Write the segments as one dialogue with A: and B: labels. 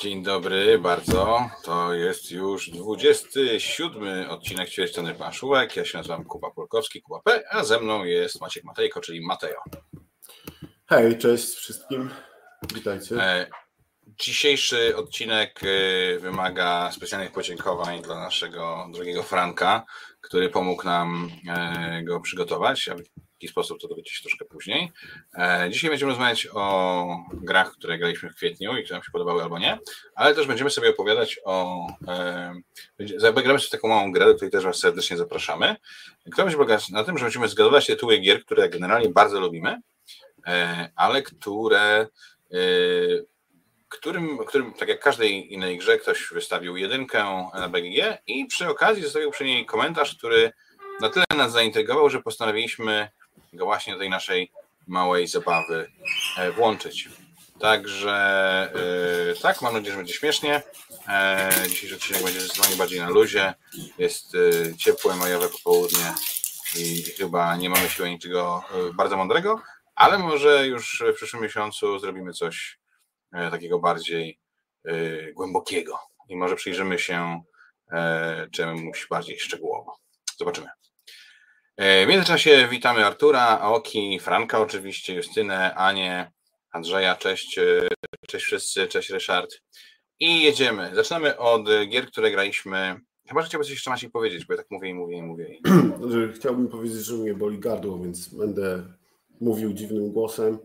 A: Dzień dobry bardzo. To jest już 27 odcinek Ćwierćtony Paszułek. Ja się nazywam Kuba Polkowski, Kuba P, a ze mną jest Maciek Matejko, czyli Mateo.
B: Hej, cześć wszystkim. Witajcie.
A: E, dzisiejszy odcinek e, wymaga specjalnych podziękowań dla naszego drogiego Franka, który pomógł nam e, go przygotować. Jaki sposób to dowiecie się troszkę później. Dzisiaj będziemy rozmawiać o grach, które graliśmy w kwietniu i które nam się podobały albo nie, ale też będziemy sobie opowiadać o. Zagramy sobie taką małą grę, do której też Was serdecznie zapraszamy, która będzie polegać na tym, że będziemy zgadywać tytuły gier, które generalnie bardzo lubimy, ale które którym, którym, tak jak każdej innej grze, ktoś wystawił jedynkę na BGG i przy okazji zostawił przy niej komentarz, który na tyle nas zaintrygował, że postanowiliśmy właśnie do tej naszej małej zabawy e, włączyć. Także e, tak, mam nadzieję, że będzie śmiesznie. E, dzisiejszy odcinek będzie zdecydowanie bardziej na luzie. Jest ciepłe majowe popołudnie i chyba nie mamy siły niczego bardzo mądrego, ale może już w przyszłym miesiącu zrobimy coś takiego bardziej głębokiego i może przyjrzymy się czemuś bardziej szczegółowo. Zobaczymy. W międzyczasie witamy Artura, Aoki, Franka oczywiście, Justynę, Anię, Andrzeja, cześć, cześć wszyscy, cześć Ryszard. I jedziemy. Zaczynamy od gier, które graliśmy. Chyba, że chciałbyś jeszcze Maciej powiedzieć, bo ja tak mówię i mówię i mówię.
B: Chciałbym powiedzieć, że mnie boli gardło, więc będę mówił dziwnym głosem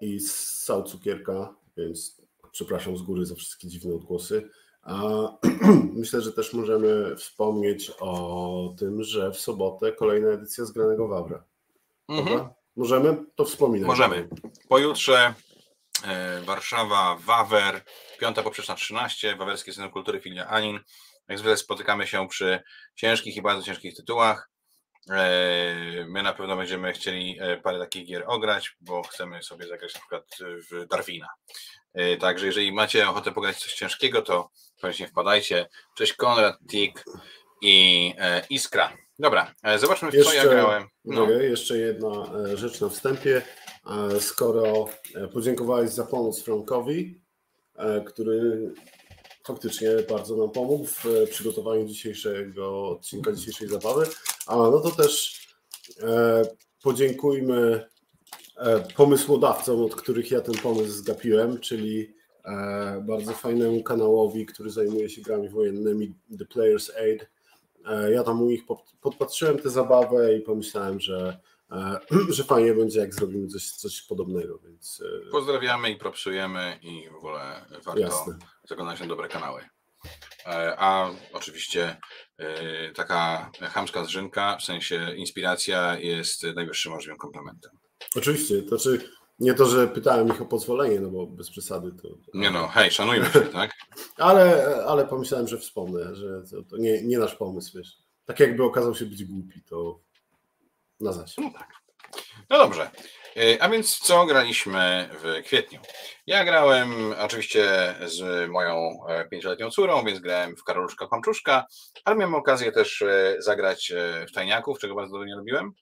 B: i ssał cukierka więc przepraszam z góry za wszystkie dziwne odgłosy. Myślę, że też możemy wspomnieć o tym, że w sobotę kolejna edycja Zgranego Wawra. Mhm. Możemy? To wspominać.
A: Możemy. Pojutrze e, Warszawa, Wawer, piąta poprzeczna 13, Wawerskie Centrum Kultury Filia Anin. Jak zwykle spotykamy się przy ciężkich i bardzo ciężkich tytułach. E, my na pewno będziemy chcieli e, parę takich gier ograć, bo chcemy sobie zagrać na przykład w Darwina. Także jeżeli macie ochotę pograć coś ciężkiego, to koniecznie wpadajcie. Cześć Konrad, Tik i Iskra. Dobra, zobaczmy w jeszcze, co ja grałem.
B: No. Jeszcze jedna rzecz na wstępie. Skoro podziękowałeś za pomoc Frankowi, który faktycznie bardzo nam pomógł w e, przygotowaniu dzisiejszego odcinka, dzisiejszej zabawy. A no to też e, podziękujmy e, pomysłodawcom, od których ja ten pomysł zgapiłem, czyli e, bardzo fajnemu kanałowi, który zajmuje się grami wojennymi, The Player's Aid. E, ja tam u nich podpatrzyłem tę zabawę i pomyślałem, że E, że fajnie będzie, jak zrobimy coś, coś podobnego. Więc...
A: E, Pozdrawiamy i propsujemy i w ogóle warto Jasne. zaglądać na dobre kanały. E, a oczywiście taka chamska zrzynka, w sensie inspiracja jest najwyższym możliwym komplementem.
B: Oczywiście, to znaczy nie to, że pytałem ich o pozwolenie, no bo bez przesady to...
A: Nie no, hej, szanujmy się, tak?
B: ale, ale pomyślałem, że wspomnę, że to, to nie, nie nasz pomysł, wiesz. Tak jakby okazał się być głupi, to na zaś.
A: No tak. No dobrze. E, a więc co graliśmy w kwietniu? Ja grałem oczywiście z moją e, pięcioletnią córą, więc grałem w Karoluszka Kłamczuszka, ale miałem okazję też e, zagrać w Tajniaków, czego bardzo nie lubiłem.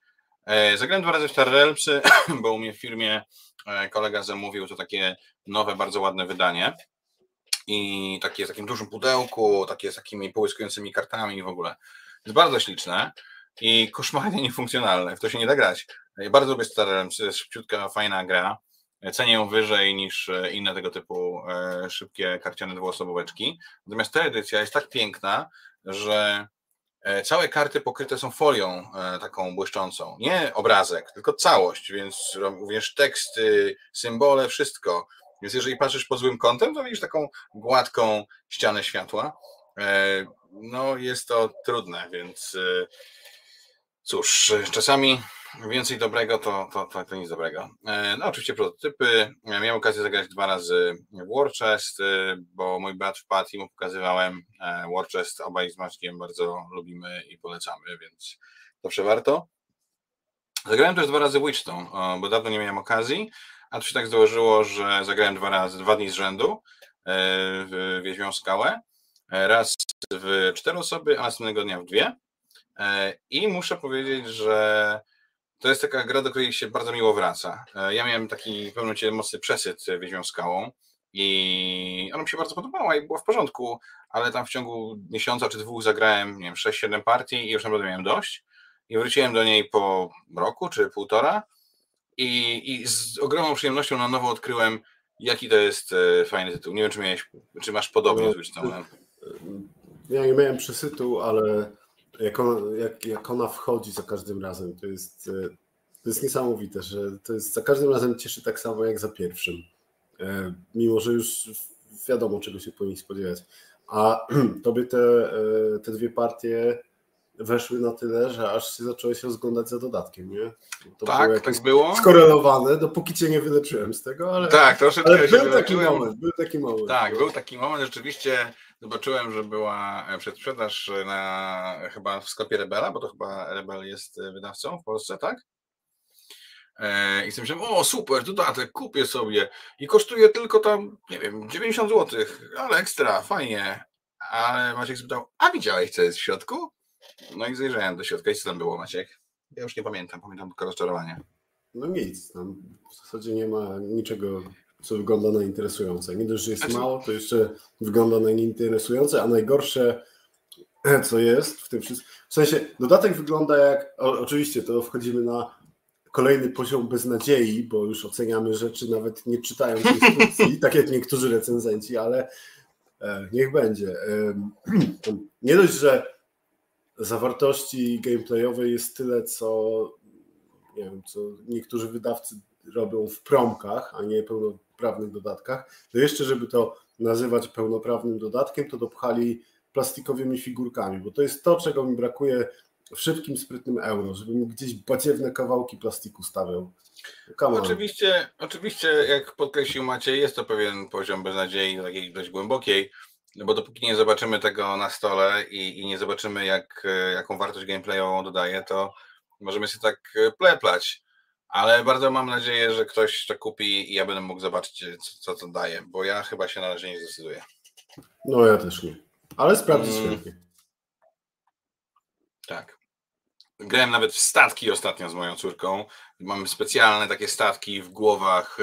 A: Zagrałem dwa razy w Realmsy, bo u mnie w firmie kolega zamówił to takie nowe, bardzo ładne wydanie i takie w takim dużym pudełku, takie z takimi połyskującymi kartami w ogóle. Jest bardzo śliczne i koszmarnie niefunkcjonalne. W to się nie da grać. bardzo lubię jest szybciutka, fajna gra. Cenię ją wyżej niż e, inne tego typu e, szybkie karciane dwuosobóweczki. Natomiast ta edycja jest tak piękna, że e, całe karty pokryte są folią taką błyszczącą. Nie obrazek, tylko całość, więc również teksty, symbole, wszystko. Więc jeżeli patrzysz pod złym kątem, to widzisz taką gładką ścianę światła. No, jest to trudne, więc Cóż, czasami więcej dobrego to, to, to, to nic dobrego. E, no oczywiście prototypy. Miałem okazję zagrać dwa razy w Warchest, e, bo mój brat wpadł i mu pokazywałem e, Warchest. Obaj z Maćkiem bardzo lubimy i polecamy, więc zawsze warto. Zagrałem też dwa razy Witchstone, bo dawno nie miałem okazji, a to się tak złożyło, że zagrałem dwa razy, dwa dni z rzędu w Wiedźmią Skałę. Raz w cztery osoby, a następnego dnia w dwie. E, I muszę powiedzieć, że to jest taka gra, do której się bardzo miło wraca. E, ja miałem taki w pewnym momencie mocny przesyt Wiedźmią Skałą I ona mi się bardzo podobała i była w porządku, ale tam w ciągu miesiąca czy dwóch zagrałem, nie wiem, 6-7 partii i już naprawdę miałem dość. I wróciłem do niej po roku czy półtora i, i z ogromną przyjemnością na nowo odkryłem, jaki to jest e, fajny tytuł. Nie wiem, czy, miałeś, czy masz podobnie z Witchstone'em.
B: Ja nie miałem przesytu, ale jak ona, jak, jak ona wchodzi za każdym razem, to jest, e, to jest niesamowite, że to jest za każdym razem cieszy tak samo jak za pierwszym. E, mimo, że już wiadomo, czego się powinien spodziewać. A tobie te, te dwie partie weszły na tyle, że aż się zacząłeś rozglądać za dodatkiem, nie?
A: To tak, tak było.
B: Skorelowane, dopóki cię nie wyleczyłem z tego, ale,
A: tak, troszeczkę ale
B: był taki moment, był taki moment.
A: Tak, był taki moment, rzeczywiście zobaczyłem, że była przedsprzedaż na chyba w sklepie Rebela, bo to chyba Rebel jest wydawcą w Polsce, tak? E, I sobie myślałem, o super, dodatek, kupię sobie i kosztuje tylko tam, nie wiem, 90 zł, ale ekstra, fajnie. Ale Maciek zapytał, a widziałeś co jest w środku? No i zajrzałem do środka i co tam było, Maciek? Ja już nie pamiętam, pamiętam tylko rozczarowanie.
B: No nic, tam w zasadzie nie ma niczego, co wygląda na interesujące. Nie dość, że jest znaczy... mało, to jeszcze wygląda na nieinteresujące, a najgorsze, co jest w tym wszystkim. W sensie, dodatek wygląda jak. O, oczywiście, to wchodzimy na kolejny poziom beznadziei, bo już oceniamy rzeczy nawet nie czytając instrukcji, tak jak niektórzy recenzenci, ale e, niech będzie. E, nie dość, że zawartości gameplayowej jest tyle, co nie wiem, co niektórzy wydawcy robią w promkach, a nie pełnoprawnych dodatkach, to jeszcze, żeby to nazywać pełnoprawnym dodatkiem, to dopchali plastikowymi figurkami, bo to jest to, czego mi brakuje w szybkim, sprytnym euro, żebym gdzieś badziewne kawałki plastiku stawiał.
A: Oczywiście, oczywiście, jak podkreślił Maciej, jest to pewien poziom beznadziei, takiej dość głębokiej, no bo dopóki nie zobaczymy tego na stole i, i nie zobaczymy, jak, e, jaką wartość gameplayową dodaje, to możemy się tak e, pleplać. Ale bardzo mam nadzieję, że ktoś to kupi i ja będę mógł zobaczyć, co, co to daje, bo ja chyba się na razie nie zdecyduję.
B: No ja też nie. Ale sprawdzić mm. chętnie.
A: Tak. Grałem nawet w statki ostatnio z moją córką. Mamy specjalne takie statki w głowach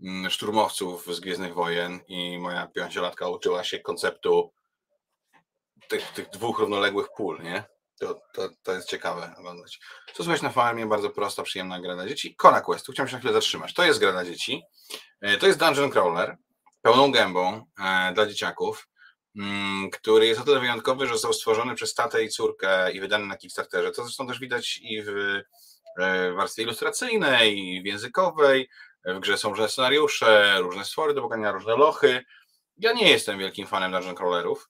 A: Mm, szturmowców z Gwiezdnych Wojen i moja pięciolatka uczyła się konceptu tych, tych dwóch równoległych pól, nie? To, to, to jest ciekawe oglądać. Co słychać na farmie? Bardzo prosta, przyjemna gra dla dzieci. Kona Quest, chciałem się na chwilę zatrzymać. To jest gra dla dzieci. E, to jest Dungeon Crawler, pełną gębą e, dla dzieciaków, mm, który jest o tyle wyjątkowy, że został stworzony przez tatę i córkę i wydany na Kickstarterze. To zresztą też widać i w e, warstwie ilustracyjnej, i w językowej. W grze są różne scenariusze, różne stwory do pogania, różne lochy. Ja nie jestem wielkim fanem dungeon crawlerów.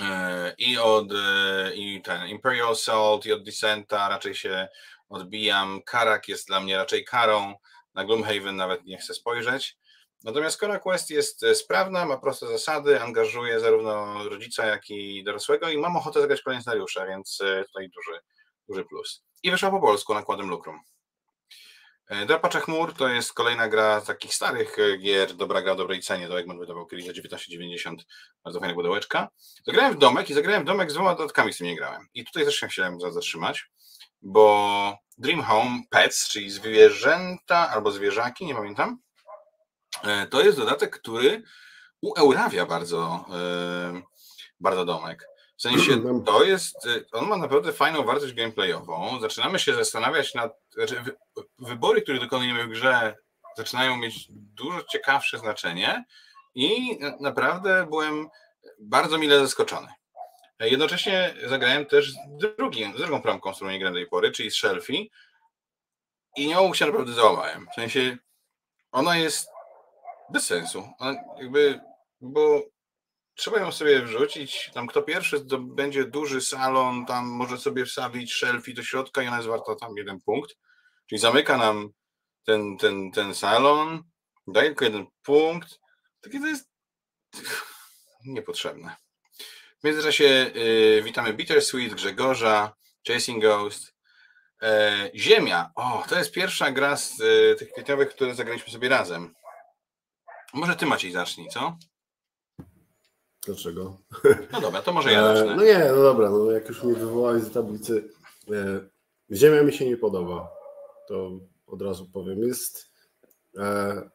A: E, I od e, i ten Imperial Assault i od Descenta raczej się odbijam. Karak jest dla mnie raczej karą. Na Gloomhaven nawet nie chcę spojrzeć. Natomiast Kora Quest jest e, sprawna, ma proste zasady, angażuje zarówno rodzica, jak i dorosłego i mam ochotę zagrać kolejne scenariusze, więc tutaj duży, duży plus. I wyszła po polsku nakładem Lukrum. E, Drapacze chmur to jest kolejna gra z takich starych e, gier, dobra gra o dobrej cenie, do Egmont wydawał kiedyś za 19,90, bardzo fajna pudełeczka. Zagrałem w domek i zagrałem w domek z dwoma dodatkami, z tym nie grałem. I tutaj też się chciałem zatrzymać, bo Dream Home Pets, czyli zwierzęta albo zwierzaki, nie pamiętam, e, to jest dodatek, który ueurawia bardzo, bardzo domek. W sensie to jest, y, on ma naprawdę fajną wartość gameplayową. Zaczynamy się zastanawiać nad, znaczy wybory, które dokonujemy w grze zaczynają mieć dużo ciekawsze znaczenie i naprawdę byłem bardzo mile zaskoczony. Jednocześnie zagrałem też drugim, z drugą promką, z którą nie grałem do tej pory, czyli z Shelfie i nią się naprawdę załamałem. W sensie ona jest bez sensu. Ona jakby, bo trzeba ją sobie wrzucić. Tam kto pierwszy to będzie duży salon, tam może sobie wstawić szelfi do środka i ona jest warta tam jeden punkt. Czyli zamyka nam ten, ten, ten salon, daje tylko jeden punkt. Takie to jest niepotrzebne. W międzyczasie yy, witamy Bittersweet, Grzegorza, Chasing Ghost. E, Ziemia. O, to jest pierwsza gra z y, tych kwietniowych, które zagraliśmy sobie razem. Może ty Maciej zacznij, co?
B: Dlaczego?
A: No dobra, to może ja e, zacznę.
B: No nie, no dobra, no jak już mnie wywołałeś z tablicy, e, Ziemia mi się nie podoba. To od razu powiem. Jest. E,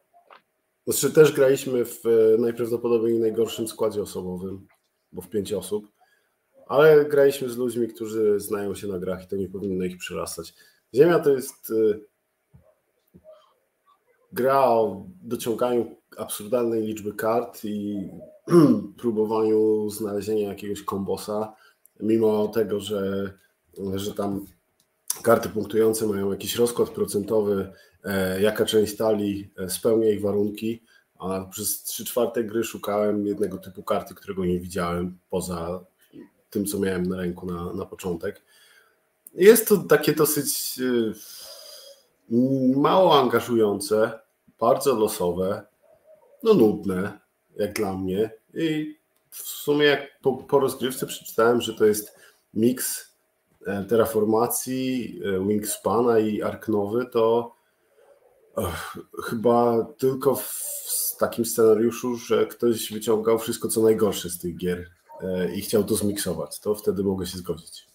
B: Znaczy też graliśmy w najprawdopodobniej najgorszym składzie osobowym, bo w pięć osób, ale graliśmy z ludźmi, którzy znają się na grach i to nie powinno ich przyrastać. Ziemia to jest gra o dociąganiu absurdalnej liczby kart i próbowaniu znalezienia jakiegoś kombosa, mimo tego, że, że tam karty punktujące mają jakiś rozkład procentowy, e, jaka część talii e, spełnia ich warunki, a przez 3 czwarte gry szukałem jednego typu karty, którego nie widziałem poza tym, co miałem na ręku na, na początek. Jest to takie dosyć e, mało angażujące, bardzo losowe, no nudne, jak dla mnie. I w sumie jak po, po rozgrywce przeczytałem, że to jest miks e, terraformacji, e, Wingspana i Ark Nowy, to chyba tylko w takim scenariuszu, że ktoś wyciągał wszystko co najgorsze z tych gier e, i chciał to zmiksować, to wtedy mogę się zgodzić.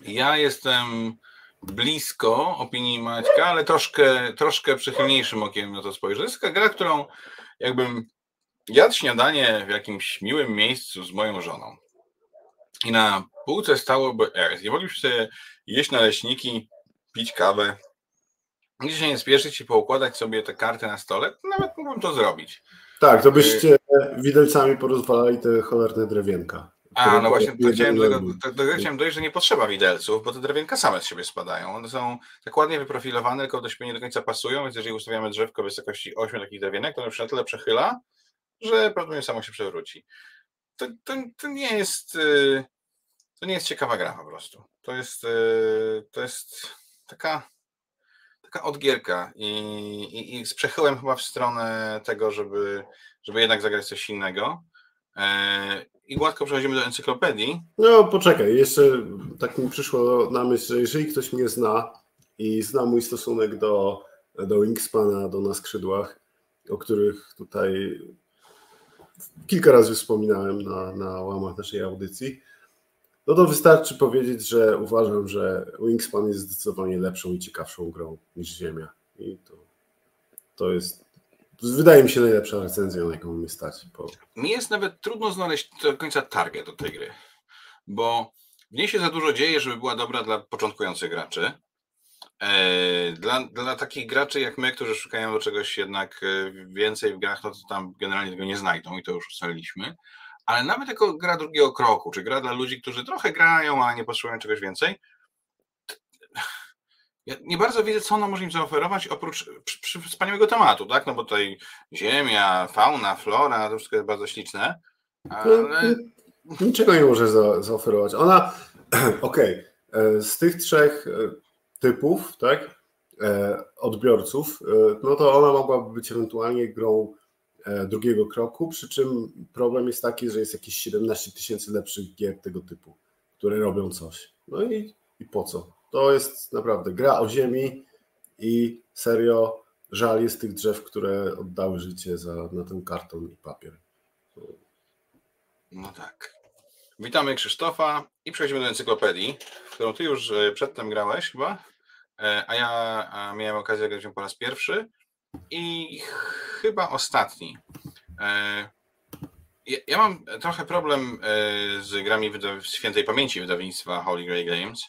A: Ja jestem blisko opinii Maćka, ale troszkę, troszkę przychylniejszym okiem na to spojrzę. To jest taka gra, którą jakbym jadł śniadanie w jakimś miłym miejscu z moją żoną i na półce stałoby Earth i moglibyśmy sobie jeść naleśniki, pić kawę, gdzieś się nie spieszyć i poukładać sobie te karty na stole, nawet mógłbym to zrobić.
B: Tak, to byście y- widelcami porozwalali te cholerne drewienka.
A: A, no właśnie, to chciałem, do, to, to chciałem dojść, że nie potrzeba widelców, bo te drewienka same z siebie spadają. One są tak ładnie wyprofilowane, tylko do siebie nie do końca pasują, więc jeżeli ustawiamy drzewko w wysokości 8 takich drewienek, to ono się na tyle przechyla, że prawdopodobnie samo się przewróci. To, to, to, nie jest y, to nie jest ciekawa gra po prostu. To jest y, to jest taka taka odgierka i, i, i z przechyłem chyba w stronę tego, żeby, żeby jednak zagrać coś innego. I gładko przechodzimy do encyklopedii.
B: No poczekaj, jeszcze tak mi przyszło na myśl, że jeżeli ktoś mnie zna i zna mój stosunek do, do Wingspana, do Na Skrzydłach, o których tutaj kilka razy wspominałem na, na łamach naszej audycji, no to wystarczy powiedzieć, że uważam, że Wingspan jest zdecydowanie lepszą i ciekawszą grą niż Ziemia. I to, to jest wydaje mi się najlepsza recenzja, na jaką mnie stać. Bo...
A: Mi jest nawet trudno znaleźć do końca target do tej gry, bo w niej się za dużo dzieje, żeby była dobra dla początkujących graczy. E, dla, dla takich graczy jak my, którzy szukają czegoś jednak e, więcej w grach, no to tam generalnie tego nie znajdą i to już ustaliliśmy. Ale nawet jako gra drugiego kroku, czy gra dla ludzi, którzy trochę grają, a nie potrzebują czegoś więcej, ja nie bardzo widzę, co ona może im zaoferować, oprócz wspaniałego tematu, tak? No bo tutaj ziemia, fauna, flora, to wszystko jest bardzo śliczne. Ale...
B: Niczego nie może za, zaoferować. Ona, okej, okay, e, z tych trzech e, typów, tak, e, odbiorców, no to ona mogłaby być ewentualnie grą drugiego kroku, przy czym problem jest taki, że jest jakieś 17 tysięcy lepszych gier tego typu, które robią coś. No i, i po co? To jest naprawdę gra o ziemi i serio żal jest tych drzew, które oddały życie za, na ten karton i papier.
A: No tak. Witamy Krzysztofa i przechodzimy do encyklopedii, w którą ty już e, przedtem grałeś chyba, e, a ja miałem okazję grać ją po raz pierwszy i chyba ostatni. E, ja mam trochę problem z grami świętej pamięci wydawnictwa Holy Grail Games,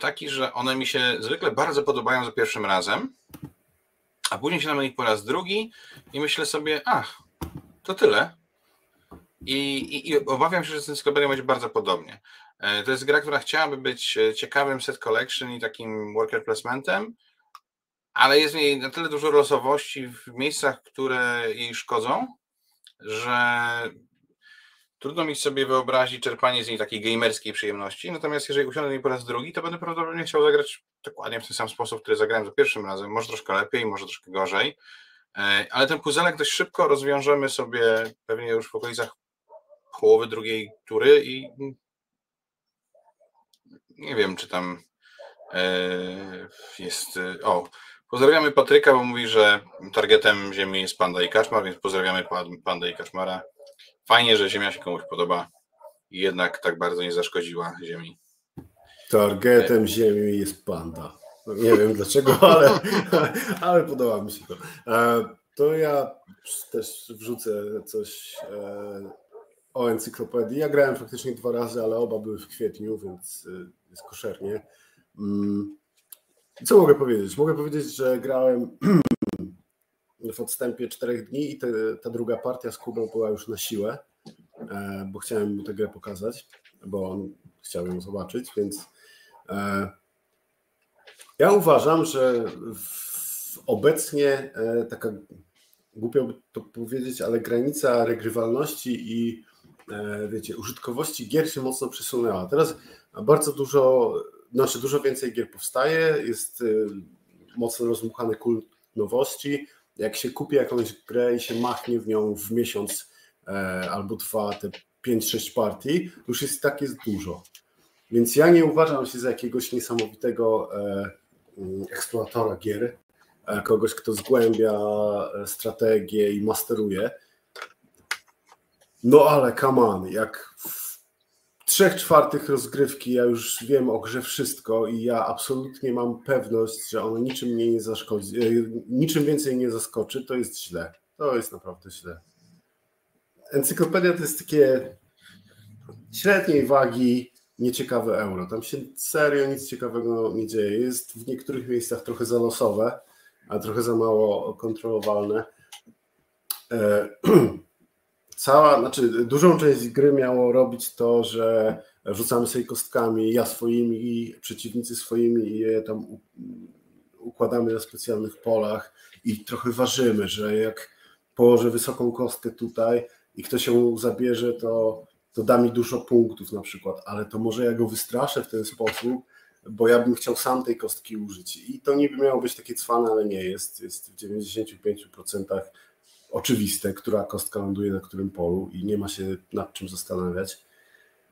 A: taki, że one mi się zwykle bardzo podobają za pierwszym razem, a później się na nich po raz drugi i myślę sobie, ach, to tyle. I, i, i obawiam się, że z encyklopedią będzie bardzo podobnie. E, to jest gra, która chciałaby być e, ciekawym set collection i takim worker placementem, ale jest w niej na tyle dużo losowości w miejscach, które jej szkodzą, że Trudno mi sobie wyobrazić czerpanie z niej takiej gamerskiej przyjemności, natomiast jeżeli usiądę niej po raz drugi, to będę prawdopodobnie chciał zagrać dokładnie w ten sam sposób, który zagrałem za pierwszym razem, może troszkę lepiej, może troszkę gorzej, e, ale ten puzelek dość szybko rozwiążemy sobie pewnie już w okolicach połowy drugiej tury i nie wiem, czy tam e, jest... O, pozdrawiamy Patryka, bo mówi, że targetem Ziemi jest Panda i Kaczmar, więc pozdrawiamy Panda i Kaczmara. Fajnie, że Ziemia się komuś podoba i jednak tak bardzo nie zaszkodziła Ziemi.
B: Targetem Ziemi jest panda. No, nie wiem dlaczego, ale, ale podoba mi się to. E, to ja też wrzucę coś e, o encyklopedii. Ja grałem faktycznie dwa razy, ale oba były w kwietniu, więc e, jest koszernie. Mm. Co mogę powiedzieć? Mogę powiedzieć, że grałem w odstępie czterech dni i te, ta druga partia z Kubą była już na siłę, e, bo chciałem mu tę grę pokazać, bo on chciał ją zobaczyć, więc ja uważam, że obecnie taka głupio by to powiedzieć, ale granica regrywalności i e, wiecie, użytkowości gier się mocno przesunęła. Teraz bardzo dużo, znaczy dużo więcej gier powstaje, jest e, mocno rozmuchany kult nowości. Jak się kupi jakąś grę i się machnie w nią w miesiąc e, albo dwa, te 5-6 partii, już jest tak jest dużo. Więc ja nie uważam się za jakiegoś niesamowitego mm, eksploatora gier, E, kogoś, kto zgłębia e, strategię i masteruje. No ale come on, jak trzech czwartych rozgrywki ja już wiem o grze wszystko i ja absolutnie mam pewność, że ona niczym mnie nie zaszkodzi, e, niczym więcej nie zaskoczy, to jest źle. To jest naprawdę źle. Encyklopedia to jest takie średniej wagi, nieciekawe euro. Tam się serio nic ciekawego nie dzieje. Jest w niektórych miejscach trochę zalosowe, a trochę za mało kontrolowalne. E, cała, znaczy dużą część gry miało robić to, że rzucamy sobie kostkami, ja swoimi, przeciwnicy swoimi i je tam układamy na specjalnych polach i trochę ważymy, że jak położę wysoką kostkę tutaj i ktoś ją zabierze, to, to da mi dużo punktów na przykład, ale to może ja go wystraszę w ten sposób, bo ja bym chciał sam tej kostki użyć. I to niby miało być takie cwane, ale nie jest. Jest w 95% oczywiste, która kostka ląduje na którym polu i nie ma się nad czym zastanawiać.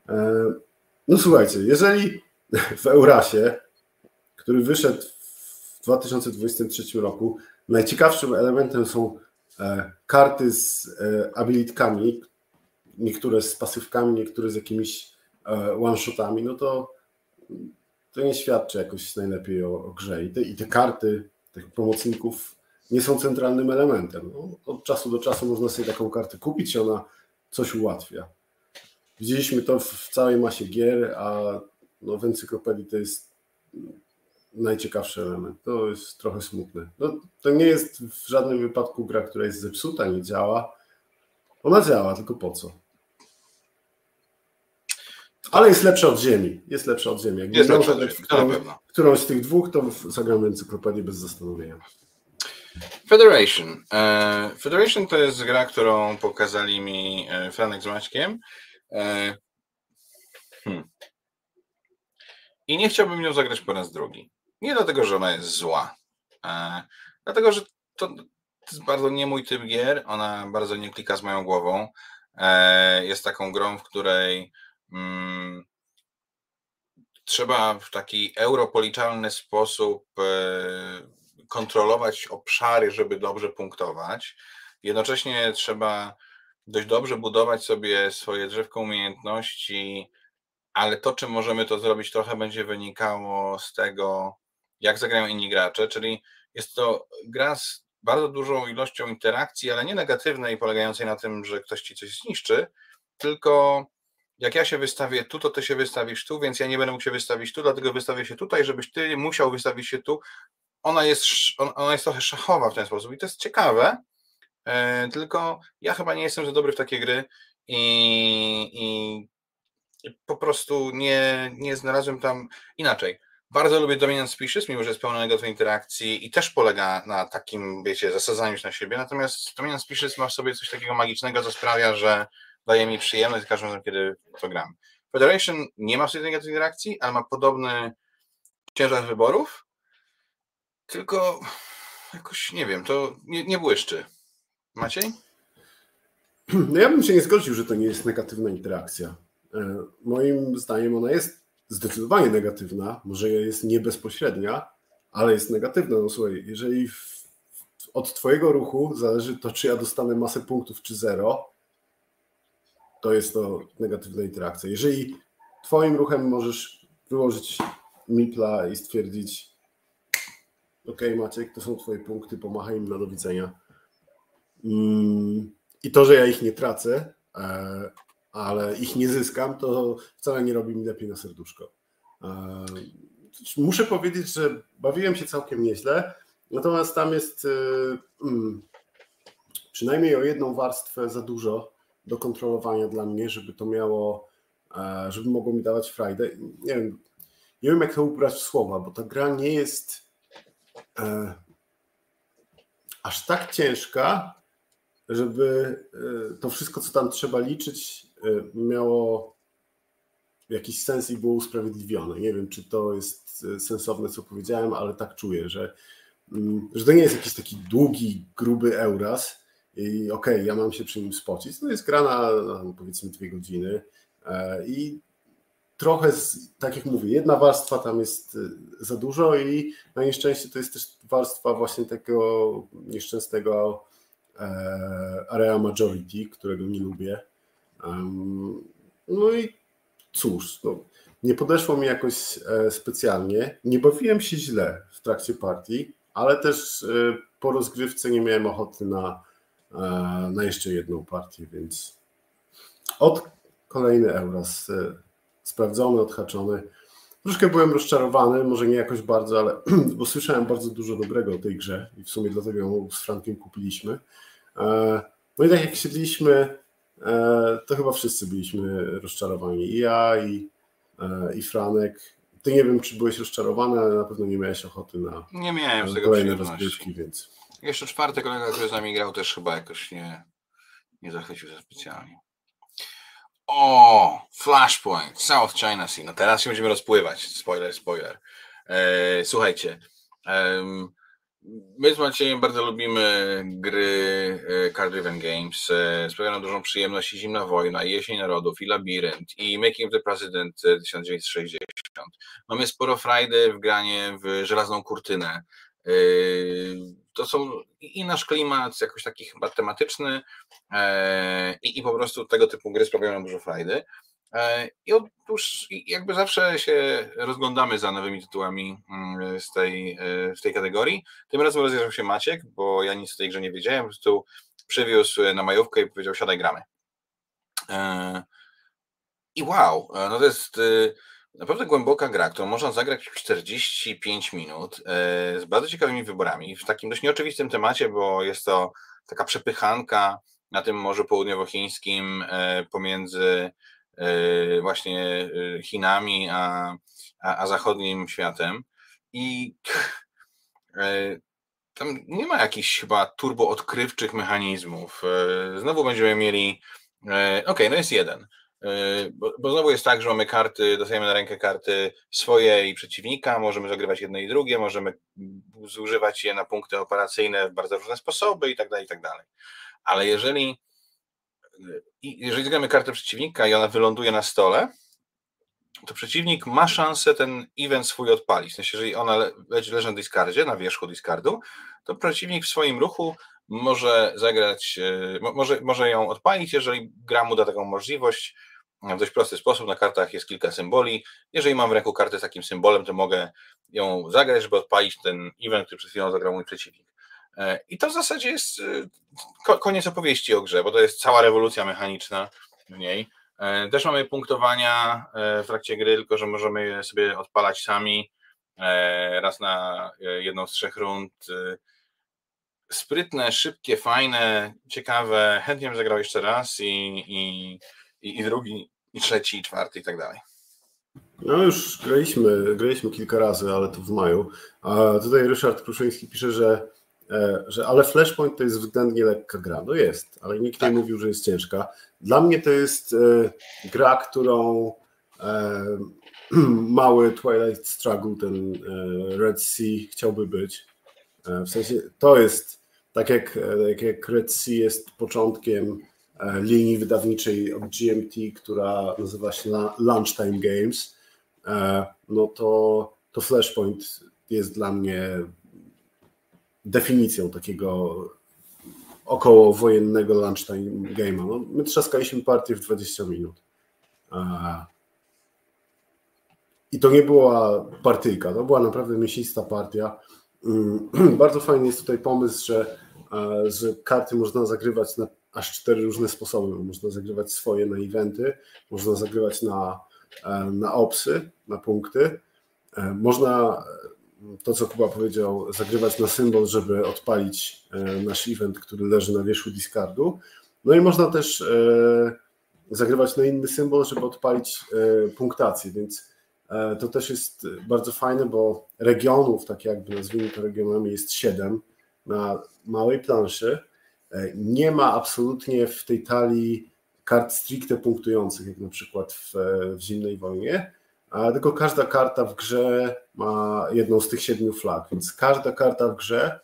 B: E, no słuchajcie, jeżeli w Eurasie, który wyszedł w 2023 roku, najciekawszym elementem są e, karty z e, abilitkami, niektóre z pasywkami, niektóre z jakimiś one-shotami, no to to nie świadczy jakoś najlepiej o, o grze. I te, I te karty tych pomocników nie są centralnym elementem. No, od czasu do czasu można sobie taką kartę kupić i ona coś ułatwia. Widzieliśmy to w całej masie gier, a no, w encyklopedii to jest najciekawszy element. To jest trochę smutne. No, to nie jest w żadnym wypadku gra, która jest zepsuta, nie działa. Ona działa, tylko po co? Ale jest lepsza od Ziemi. Jest lepsza od Ziemi. Jak
A: jest lepsza od Ziemi, którą,
B: którąś z tych dwóch, to zagramy encyklopedię bez zastanowienia.
A: Federation. E, Federation to jest gra, którą pokazali mi e, Franek z Maćkiem. E, hmm. I nie chciałbym ją zagrać po raz drugi. Nie dlatego, że ona jest zła. Dlatego, że to, jest bardzo nie mój typ gier. Ona bardzo nie klika z moją głową. Jest taką grą, w której Mm, trzeba w taki europoliczalny sposób kontrolować obszary, żeby dobrze punktować. Jednocześnie trzeba dość dobrze budować sobie swoje drzewko umiejętności, ale to, czy możemy to zrobić, trochę będzie wynikało z tego, jak zagrają inni gracze, czyli jest to gra z bardzo dużą ilością interakcji, ale nie negatywnej, polegającej na tym, że ktoś ci coś zniszczy, tylko jak ja się wystawię tu, to ty się wystawisz tu, więc ja nie będę mógł się wystawić tu, dlatego wystawię się tutaj, żebyś ty musiał wystawić się tu. Ona jest, ona jest trochę szachowa w ten sposób i to jest ciekawe, e, tylko ja chyba nie jestem za dobry w takie gry i, i po prostu nie, nie znalazłem tam inaczej. Bardzo lubię Dominant Species, mimo że jest pełna negatywnej interakcji i też polega na takim, wiecie, zasadzaniu się na siebie. Natomiast Dominant Species ma w sobie coś takiego magicznego, co sprawia, że daje mi przyjemność każdym razem, kiedy to gram. Federation nie ma sobie negatywnej reakcji, ale ma podobny ciężar wyborów, tylko jakoś, nie wiem, to nie, nie błyszczy. Maciej?
B: No ja bym się nie zgodził, że to nie jest negatywna interakcja. E, moim zdaniem ona jest zdecydowanie negatywna, może jest nie bezpośrednia, ale jest negatywna. No słuchaj, jeżeli w, od twojego ruchu zależy to, czy ja dostanę masę punktów, czy zero, to jest to negatywna interakcja. Jeżeli Twoim ruchem możesz wyłożyć mipla i stwierdzić, ok Maciek, to są Twoje punkty, pomachaj im na do widzenia, Mm, I to, że ja ich nie tracę, e, ale ich nie zyskam, to wcale nie robi mi lepiej na serduszko. E, muszę powiedzieć, że bawiłem się całkiem nieźle, natomiast tam jest mm, przynajmniej o jedną warstwę za dużo do kontrolowania dla mnie, żeby to miało, żeby mogło mi dawać frajdę. Nie wiem, nie wiem jak to ubrać w słowa, bo ta gra nie jest e, aż tak ciężka, żeby e, to wszystko, co tam trzeba liczyć, e, miało jakiś sens i było usprawiedliwione. Nie wiem, czy to jest e, sensowne, co powiedziałem, ale tak czuję, że, mm, że to nie jest jakiś taki długi, gruby Euras i okej, okay, ja mam się przy nim spocić. To jest gra na, na powiedzmy dwie godziny i trochę, z, tak jak mówię, jedna warstwa tam jest y, za dużo i na nieszczęście to jest też warstwa właśnie takiego nieszczęsnego e, area majority, którego nie lubię. Um, no i cóż, no, nie podeszło mi jakoś e, specjalnie. Nie bawiłem się źle w trakcie partii, ale też e, po rozgrywce nie miałem ochoty na, e, na jeszcze jedną partię, więc od kolejny Euros e, sprawdzony, odhaczony. Troszkę byłem rozczarowany, może nie jakoś bardzo, ale bo słyszałem bardzo dużo dobrego o tej grze i w sumie dlatego ją z Frankiem kupiliśmy. E, no i tak jak siedliśmy, e, to chyba wszyscy byliśmy rozczarowani. I ja, i, e, i Franek. Ty nie wiem, czy byłeś rozczarowany, ale na pewno nie miałeś ochoty na,
A: nie miałem
B: na
A: tego
B: kolejne rozgrywki, więc.
A: Jeszcze czwarty kolega, który z nami grał, też chyba jakoś nie, nie zachwycił się specjalnie. O, Flashpoint, South China Sea. No teraz się będziemy rozpływać. Spoiler, spoiler. E, słuchajcie, e, my z Maciejem bardzo lubimy gry e, Card Driven Games. E, sprawia nam dużą przyjemność i Zimna Wojna, i Jesień Narodów, i Labirynt, i Making the President 1960. Mamy sporo frajdy w granie w Żelazną Kurtynę. E, to są i nasz klimat jakoś taki chyba tematyczny e, i, i po prostu tego typu gry sprawiają nam dużo frajdy. E, I otóż jakby zawsze się rozglądamy za nowymi tytułami mm, z tej, e, w tej kategorii. Tym razem rozejrzał się Maciek, bo ja nic o tej grze nie wiedziałem, po prostu przywiózł na majówkę i powiedział siadaj gramy. I wow, no to jest Naprawdę głęboka gra, którą można zagrać w 45 minut e, z bardzo ciekawymi wyborami, w takim dość nieoczywistym temacie, bo jest to taka przepychanka na tym Morzu Południowochińskim e, pomiędzy e, właśnie Chinami a, a, a zachodnim światem. I tam nie ma jakichś chyba turbo odkrywczych mechanizmów. Znowu będziemy mieli. Okej, okay, no jest jeden bo, bo, znowu jest tak, że mamy karty, dostajemy na rękę karty swoje i przeciwnika, możemy zagrywać jedne i drugie, możemy zużywać je na punkty operacyjne w bardzo różne sposoby i tak dalej, i tak dalej. Ale jeżeli, jeżeli zagramy kartę przeciwnika i ona wyląduje na stole, to przeciwnik ma szansę ten event swój odpalić. W sensie, jeżeli ona leży, leży na discardzie, na wierzchu discardu, to przeciwnik w swoim ruchu może zagrać, yy, może, może ją odpalić, jeżeli gra mu da taką możliwość, w dość prosty sposób. Na kartach jest kilka symboli. Jeżeli mam w ręku kartę z takim symbolem, to mogę ją zagrać, żeby odpalić ten event, który przed chwilą zagrał mój przeciwnik. E, I to w zasadzie jest e, koniec opowieści o grze, bo to jest cała rewolucja mechaniczna w niej. E, też mamy punktowania w trakcie gry, tylko że możemy je sobie odpalać sami raz na jedną z trzech rund. Sprytne, szybkie, fajne, ciekawe. Chętnie bym zagrał jeszcze raz i, i i, i drugi, i trzeci, i czwarty i tak dalej.
B: No już graliśmy, graliśmy kilka razy, ale to w maju. A tutaj Ryszard Kruszyński pisze, że, e, że ale Flashpoint to jest względnie lekka gra. No jest, ale nikt tak. nie mówił, że jest ciężka. Dla mnie to jest e, gra, którą e, mały Twilight Struggle, ten Red Sea chciałby być. W sensie to jest tak jak, tak jak Red Sea jest początkiem linii wydawniczej od GMT, która nazywa się Lunchtime Games, e, no to, to Flashpoint jest dla mnie definicją takiego okołowojennego lunchtime game'a. No, my trzaskaliśmy partię w 20 minut. E, I to nie była partyjka, to była naprawdę mięsista partia. Mm, bardzo fajny jest tutaj pomysł, że że karty można zagrywać na aż cztery różne sposoby. Można zagrywać swoje na eventy, można zagrywać na, na opsy, na punkty. Można to, co Kuba powiedział, zagrywać na symbol, żeby odpalić nasz event, który leży na wierzchu discardu. No i można też zagrywać na inny symbol, żeby odpalić punktację, więc to też jest bardzo fajne, bo regionów, tak jakby nazwijmy to regionami, jest siedem na małej planszy. Nie ma absolutnie w tej talii kart stricte punktujących, jak na przykład w, w Zimnej Wojnie, a tylko każda karta w grze ma jedną z tych siedmiu flag, więc każda karta w grze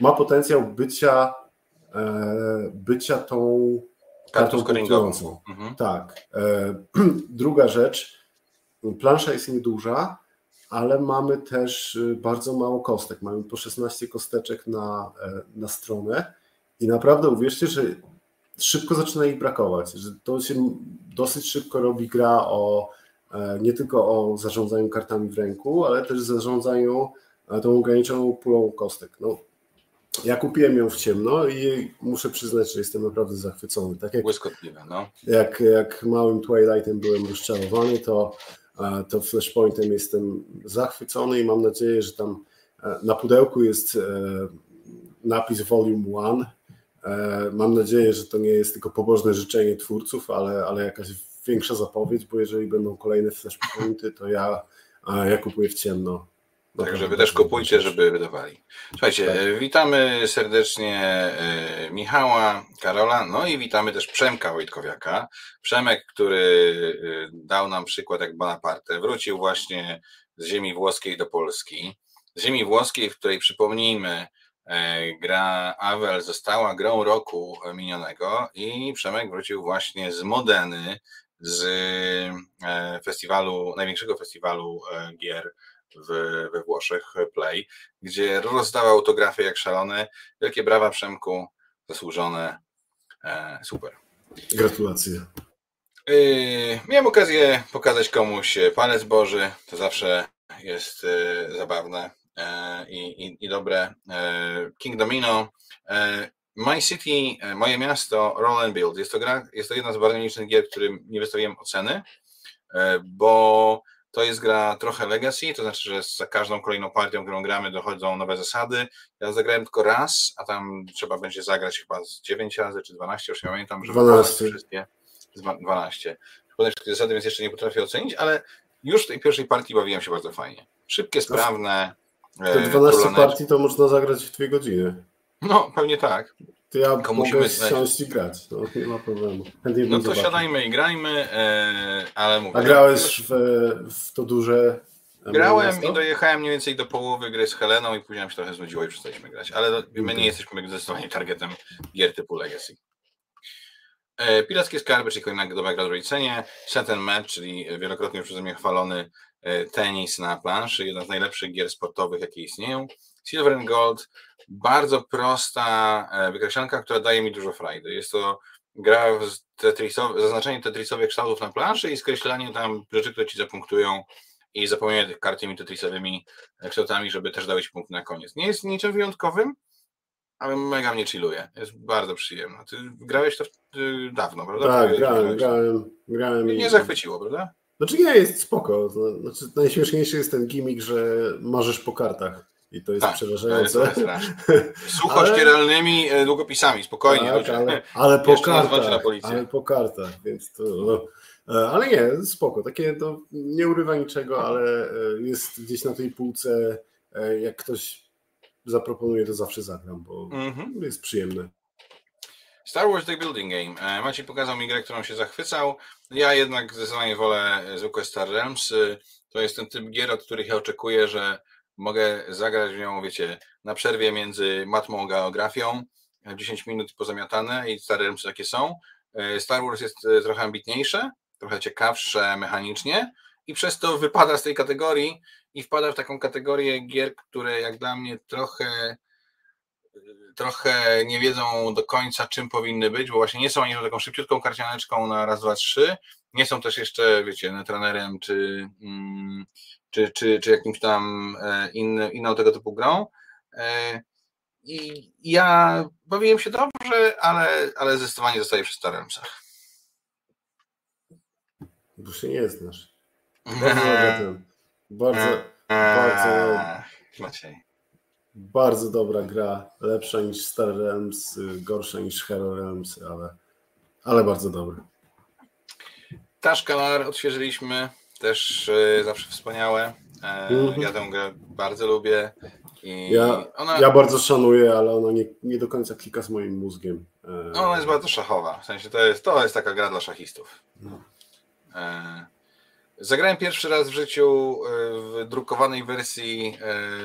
B: ma potencjał bycia, bycia tą kartą punktującą. Mhm. Tak. Druga rzecz, plansza jest nieduża, ale mamy też y, bardzo mało kostek. Mamy po 16 kosteczek na, e, na stronę i naprawdę uwierzcie, że szybko zaczyna ich brakować, że to się dosyć szybko robi gra o e, nie tylko o zarządzaniu kartami w ręku, ale też zarządzaniu e, tą ograniczoną pulą kostek. No, ja kupiłem ją w ciemno i muszę przyznać, że jestem naprawdę zachwycony. Tak jak,
A: Błyskotliwe, no.
B: Jak, jak małym Twilightem byłem rozczarowany, to to Flashpointem jestem zachwycony i mam nadzieję, że tam e, na pudełku jest e, napis Volume 1. E, mam nadzieję, że to nie jest tylko pobożne życzenie twórców, ale, ale jakaś większa zapowiedź, bo jeżeli będą kolejne Flashpointy, to ja, ja kupuję w ciemno.
A: Także wy też kupujcie, żeby wydawali. Słuchajcie, tak. witamy serdecznie e, Michała, Karola, no i witamy też Przemka Wojtkowiaka. Przemek, który e, dał nam przykład jak Bonaparte, wrócił właśnie z ziemi włoskiej do Polski. Z ziemi włoskiej, w której przypomnijmy, gra Avel została grą roku minionego i Przemek wrócił właśnie z Modeny, z festiwalu, największego festiwalu gier w, we Włoszech, Play, gdzie rozdawał autografy jak szalony. Wielkie brawa Przemku, zasłużone, e, super.
B: Gratulacje.
A: Yy, miałem okazję pokazać komuś palec Boży, to zawsze jest yy, zabawne yy, i, i, dobre. King Domino, My City, moje miasto, Roll and Build. Jest to, gra, jest to jedna z bardzo nielicznych gier, którym nie wystawiłem oceny, bo to jest gra trochę legacy, to znaczy, że za każdą kolejną partią, którą gramy, dochodzą nowe zasady. Ja zagrałem tylko raz, a tam trzeba będzie zagrać chyba z 9 razy czy 12, już nie pamiętam,
B: żeby 12.
A: wszystkie. 12. Potem wszystkie zasady, więc jeszcze nie potrafię ocenić, ale już w tej pierwszej partii bawiłem się bardzo fajnie. Szybkie, sprawne.
B: Te 12 e, partii to można zagrać w 2 godziny.
A: No, pewnie tak.
B: To ja Tylko musimy siąść i grać, no, nie ma problemu.
A: Chętnie no to zobaczył. siadajmy i grajmy, e, ale mówię.
B: A grałeś w, w to duże
A: Grałem i dojechałem mniej więcej do połowy gry z Heleną i później nam się trochę znudziło i przestaliśmy grać, ale my nie jesteśmy zdecydowanie targetem gier typu Legacy. E, Pirackie Skarby, czyli kolejna dobra gra Set and Match, czyli wielokrotnie przeze mnie chwalony tenis na planszy, jedna z najlepszych gier sportowych, jakie istnieją. Silver and Gold, bardzo prosta e, wykreślanka, która daje mi dużo frajdy. Jest to gra z tetrisowe, zaznaczenie tetrisowych kształtów na planszy i skreślanie tam rzeczy, które ci zapunktują i zapełnienie tych kart tymi tetrisowymi kształtami, żeby też dały ci punkt na koniec. Nie jest niczym wyjątkowym, ale mega mnie chilluje. Jest bardzo przyjemna. Ty grałeś to dawno, prawda?
B: Tak, grałem, grałem, grałem.
A: Nie, nie zachwyciło, prawda?
B: Znaczy nie, jest spoko. Znaczy, najśmieszniejszy jest ten gimmick, że możesz po kartach. I to jest tak, przerażające. To jest
A: Sucho ścieralnymi e, długopisami, spokojnie.
B: Tak, ale, ale, po kartach, ale po kartach, więc to... No. E, ale nie, spoko. Takie to nie urywa niczego, ale e, jest gdzieś na tej półce. Jak ktoś zaproponuje, to zawsze zagram, bo mm-hmm. jest przyjemne.
A: Star Wars The Building Game. Maciej pokazał mi grę, którą się zachwycał. Ja jednak zdecydowanie wolę zwykłe Star Realms. To jest ten typ gier, od których ja oczekuję, że mogę zagrać w nią, wiecie, na przerwie między matmą a geografią, 10 minut pozamiatane i Star Wars takie są. E, Star Wars jest e, trochę ambitniejsze, trochę ciekawsze mechanicznie i przez to wypada z tej kategorii i wpada w taką kategorię gier, które jak dla mnie trochę trochę nie wiedzą do końca, czym powinny być, bo właśnie nie są ani taką szybciutką karcianeczką na raz, dwa, trzy, nie są też jeszcze, wiecie, netrunnerem czy, czy, czy, czy jakimś tam e, innym, inną tego typu grą. E, I ja bawiłem się dobrze, ale, ale zdecydowanie zostaje przy Staremsach.
B: Bo się nie znasz. Bardzo, bardzo, bardzo,
A: Maciej.
B: Bardzo dobra gra. Lepsza niż Star Realms, gorsza niż Hero Realms, ale, ale bardzo dobra.
A: Tashkalar odświeżyliśmy, też y, zawsze wspaniałe. E,
B: Mhm.
A: Ja tę grę bardzo lubię.
B: Ja,
A: ona,
B: ja bardzo szanuję, ale ona nie, nie do końca klika z moim mózgiem. E,
A: ona jest bardzo szachowa. W sensie to jest, to jest taka gra dla szachistów.
B: No.
A: Zagrałem pierwszy raz w życiu e, w drukowanej wersji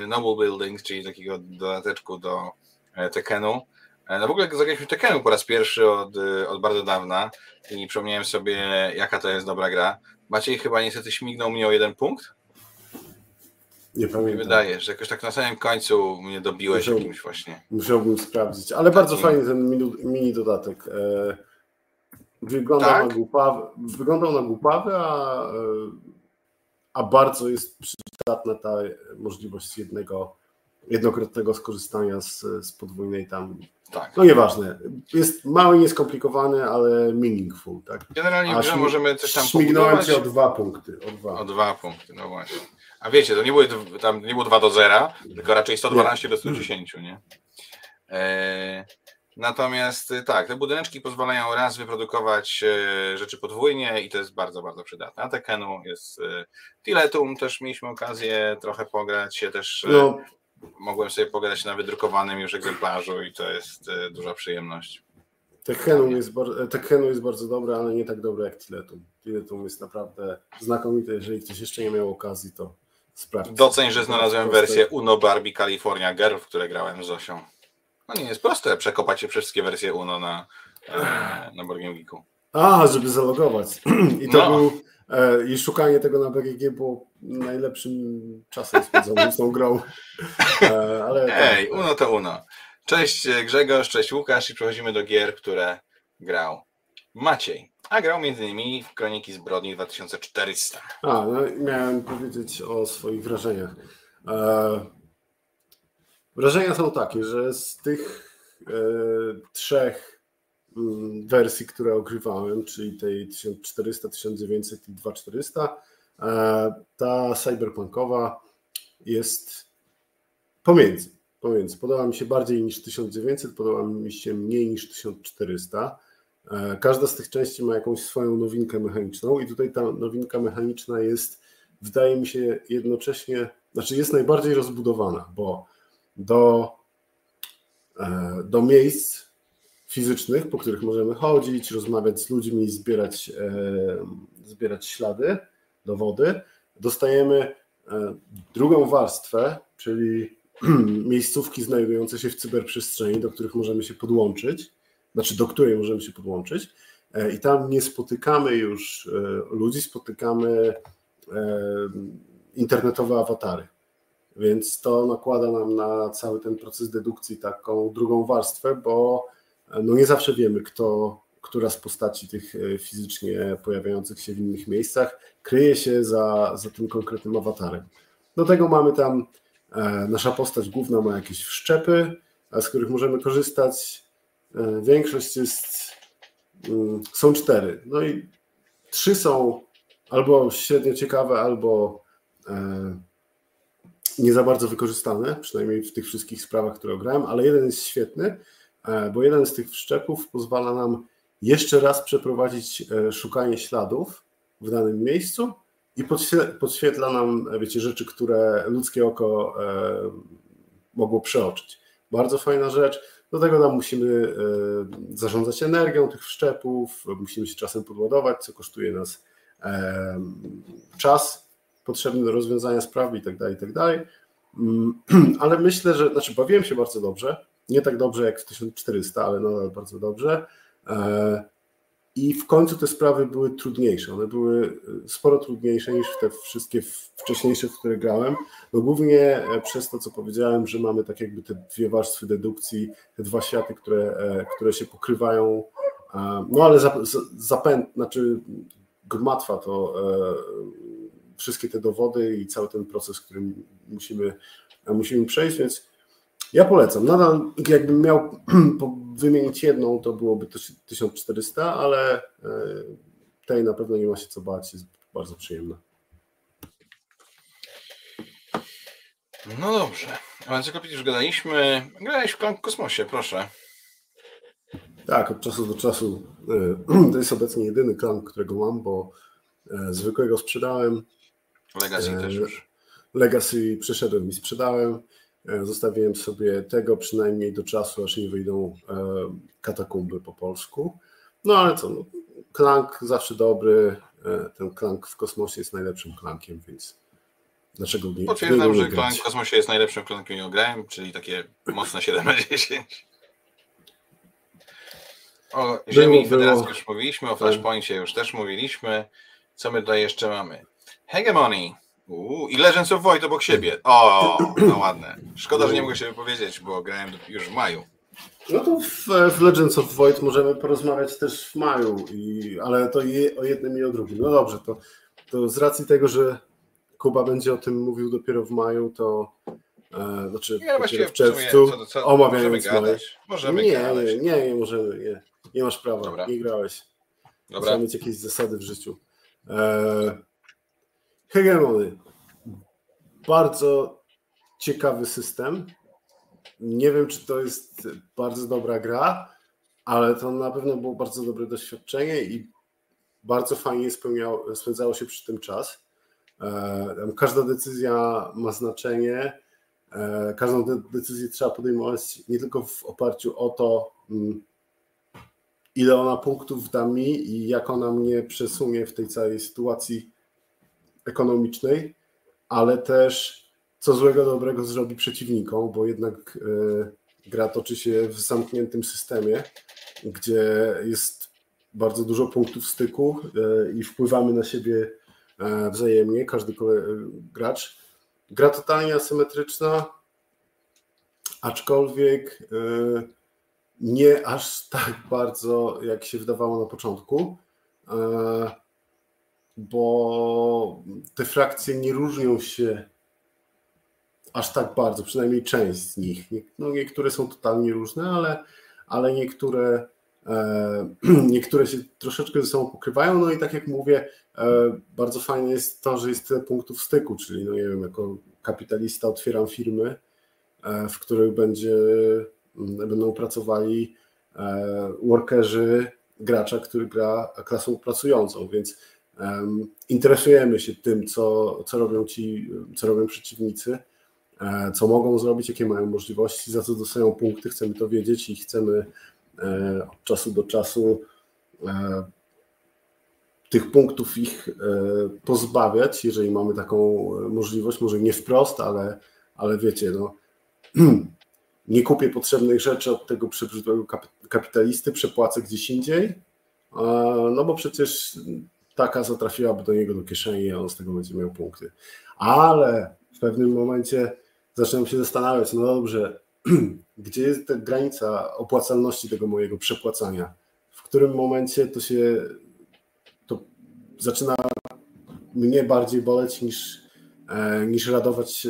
A: e, Noble Buildings, czyli takiego dodateczku do e, Tekenu. No w ogóle zagraliśmy Tekenu po raz pierwszy od, od bardzo dawna i przypomniałem sobie, jaka to jest dobra gra. Maciej chyba niestety śmignął mnie o jeden punkt.
B: Nie
A: Mi
B: pamiętam.
A: wydaje, że jakoś tak na samym końcu mnie dobiłeś
B: Musiał-
A: jakimś właśnie.
B: Musiałbym sprawdzić, ale bardzo
A: Taki-
B: fajny ten mini, mini dodatek. E, Wyglądał,
A: Tak?
B: na głupawy, wyglądał na głupawy, a, a bardzo jest przydatna ta możliwość jednego, jednokrotnego skorzystania z, z podwójnej tam.
A: Tak.
B: No nieważne. Jest mały, nieskomplikowany, ale meaningful. Tak?
A: Generalnie
B: A
A: możemy coś tam
B: Śmignąłem cię o dwa punkty. O dwa.
A: O dwa punkty, no właśnie. A wiecie, to nie były tam nie było 2 do 0, tylko raczej 112 do 110, nie? Natomiast y, tak, te budyneczki pozwalają raz wyprodukować e, rzeczy podwójnie i to jest bardzo, bardzo przydatne. A Tekenu jest e, Tiletum, też mieliśmy okazję trochę pograć, ja też e,
B: No,
A: mogłem sobie pograć na wydrukowanym już egzemplarzu i to jest e, duża przyjemność.
B: Tekkenu jest, bar- Tekkenu jest bardzo dobre, ale nie tak dobre jak Tiletum. Tiletum jest naprawdę znakomite. Jeżeli ktoś jeszcze nie miał okazji, to sprawdź.
A: Doceń, że znalazłem wersję Uno Barbie California Girl, w której grałem z Zosią. No nie jest proste przekopać się wszystkie wersje Uno na, e, na Game Geeku.
B: A, żeby zalogować. I to
A: No.
B: był. E, I szukanie tego na BGG było najlepszym czasem spędzonym z tą grą. E, ale tak,
A: Ej, Uno to Uno. Cześć Grzegorz, cześć Łukasz i przechodzimy do gier, które grał Maciej. A grał m.in. w Kroniki Zbrodni 2400.
B: A, no, miałem powiedzieć o swoich wrażeniach. E, wrażenia są takie, że z tych e, trzech mm, wersji, które ogrywałem, czyli tej 1400, 1900 i 2400, e, ta cyberpunkowa jest pomiędzy. pomiędzy. Podoba mi się bardziej niż 1900, podoba mi się mniej niż 1400. E, Każda z tych części ma jakąś swoją nowinkę mechaniczną i tutaj ta nowinka mechaniczna jest, wydaje mi się, jednocześnie, znaczy jest najbardziej rozbudowana, bo do, e, do miejsc fizycznych, po których możemy chodzić, rozmawiać z ludźmi, zbierać, e, zbierać ślady, dowody, dostajemy e, drugą warstwę, czyli miejscówki znajdujące się w cyberprzestrzeni, do których możemy się podłączyć, znaczy do której możemy się podłączyć. I tam nie spotykamy już ludzi, spotykamy internetowe awatary. Więc to nakłada nam na cały ten proces dedukcji taką drugą warstwę, bo e, no nie zawsze wiemy, kto, która z postaci tych e, fizycznie pojawiających się w innych miejscach kryje się za, za tym konkretnym awatarem. Do tego mamy tam, e, nasza postać główna ma jakieś wszczepy, z których możemy korzystać. Większość jest, mm, są cztery. No i trzy są albo średnio ciekawe, albo nie za bardzo wykorzystane, przynajmniej w tych wszystkich sprawach, które grałem, ale jeden jest świetny, e, bo jeden z tych wszczepów pozwala nam jeszcze raz przeprowadzić e, szukanie śladów w danym miejscu i podświe- podświetla nam, e, wiecie, rzeczy, które ludzkie oko mogło przeoczyć. Bardzo fajna rzecz. Do tego nam musimy zarządzać energią tych wszczepów, musimy się czasem podładować, co kosztuje nas czas potrzebny do rozwiązania sprawy i tak dalej, tak. Mm, Ale myślę, że, znaczy bawiłem się bardzo dobrze, nie tak dobrze jak w 1400, ale nadal bardzo dobrze. E, I w końcu te sprawy były trudniejsze. One były e, sporo trudniejsze niż te wszystkie wcześniejsze, w które grałem. No głównie e, przez to, co powiedziałem, że mamy tak jakby te dwie warstwy dedukcji, te dwa światy, które, które się pokrywają. No ale zap- za- zapęd, znaczy gmatwa to wszystkie te dowody i cały ten proces, który musimy, musimy przejść, więc Ja polecam. Nadal jakbym miał wymienić jedną, to byłoby to 1400, ale e, tej na pewno nie ma się co bać, jest bardzo przyjemna.
A: No dobrze. A więc jak już gadaliśmy, grałeś w Klank Kosmosie, proszę.
B: Tak, od czasu do czasu. E, to jest obecnie jedyny klank, którego mam, bo e, zwykłego sprzedałem.
A: Legacy też już.
B: Legacy przeszedłem i sprzedałem. E, zostawiłem sobie tego przynajmniej do czasu, aż nie wyjdą e, katakumby po polsku. No ale co, no, klank zawsze dobry. E, ten klank w kosmosie jest najlepszym klankiem, więc dlaczego nie?
A: Potwierdzam, nie że klank w kosmosie jest najlepszym klankiem, jakiego grałem, czyli takie mocne 7 na 10. O Ziemi Federacji już mówiliśmy, o. Flashpointie już też mówiliśmy. Co my tutaj jeszcze mamy? Hegemony. Uuu, I Legends of Void obok siebie. O, no ładne. Szkoda, że nie mogę się wypowiedzieć, bo grałem już w maju.
B: No to w, w Legends of Void możemy porozmawiać też w maju, i, ale to je, o jednym i o drugim. No dobrze, to, to z racji tego, że Kuba będzie o tym mówił dopiero w maju, to e, znaczy
A: nie,
B: w czerwcu, co, co, omawiając
A: maj. Możemy
B: nie,
A: gadać.
B: Nie, nie, nie możemy, nie. Nie masz prawa,
A: Dobra.
B: nie grałeś.
A: Dobra.
B: Trzeba mieć jakieś zasady w życiu. E, Hegemony. Bardzo ciekawy system. Nie wiem, czy to jest bardzo dobra gra, ale to na pewno było bardzo dobre doświadczenie i bardzo fajnie spędzało się przy tym czas. E, każda decyzja ma znaczenie. E, każdą decyzję trzeba podejmować nie tylko w oparciu o to, mm, ile ona punktów da mi i jak ona mnie przesunie w tej całej sytuacji ekonomicznej, ale też co złego, dobrego zrobi przeciwnikom, bo jednak e, gra toczy się w zamkniętym systemie, gdzie jest bardzo dużo punktów styku e, i wpływamy na siebie e, wzajemnie, każdy gracz. Gra totalnie asymetryczna, aczkolwiek nie aż tak bardzo, jak się wydawało na początku bo te frakcje nie różnią się aż tak bardzo, przynajmniej część z nich. No, niektóre są totalnie różne, ale, ale niektóre, e, niektóre się troszeczkę ze sobą pokrywają. No i tak jak mówię, e, bardzo fajne jest to, że jest tyle punktów styku, czyli no nie wiem, jako kapitalista otwieram firmy, e, w których będzie, będą pracowali e, workerzy gracza, który gra klasą pracującą, więc Interesujemy się tym, co, co robią ci, co robią przeciwnicy, e, co mogą zrobić, jakie mają możliwości, za co dostają punkty, chcemy to wiedzieć i chcemy e, od czasu do czasu e, tych punktów ich pozbawiać, jeżeli mamy taką możliwość, może nie wprost, ale, ale wiecie, no, nie kupię potrzebnych rzeczy od tego przebrzydłego kapitalisty, przepłacę gdzieś indziej, no bo przecież ta kasa trafiłaby do niego do kieszeni i on z tego będzie miał punkty. Ale w pewnym momencie zaczynam się zastanawiać, no dobrze, gdzie jest ta granica opłacalności tego mojego przepłacania? W którym momencie to się to zaczyna mnie bardziej boleć niż, e, niż radować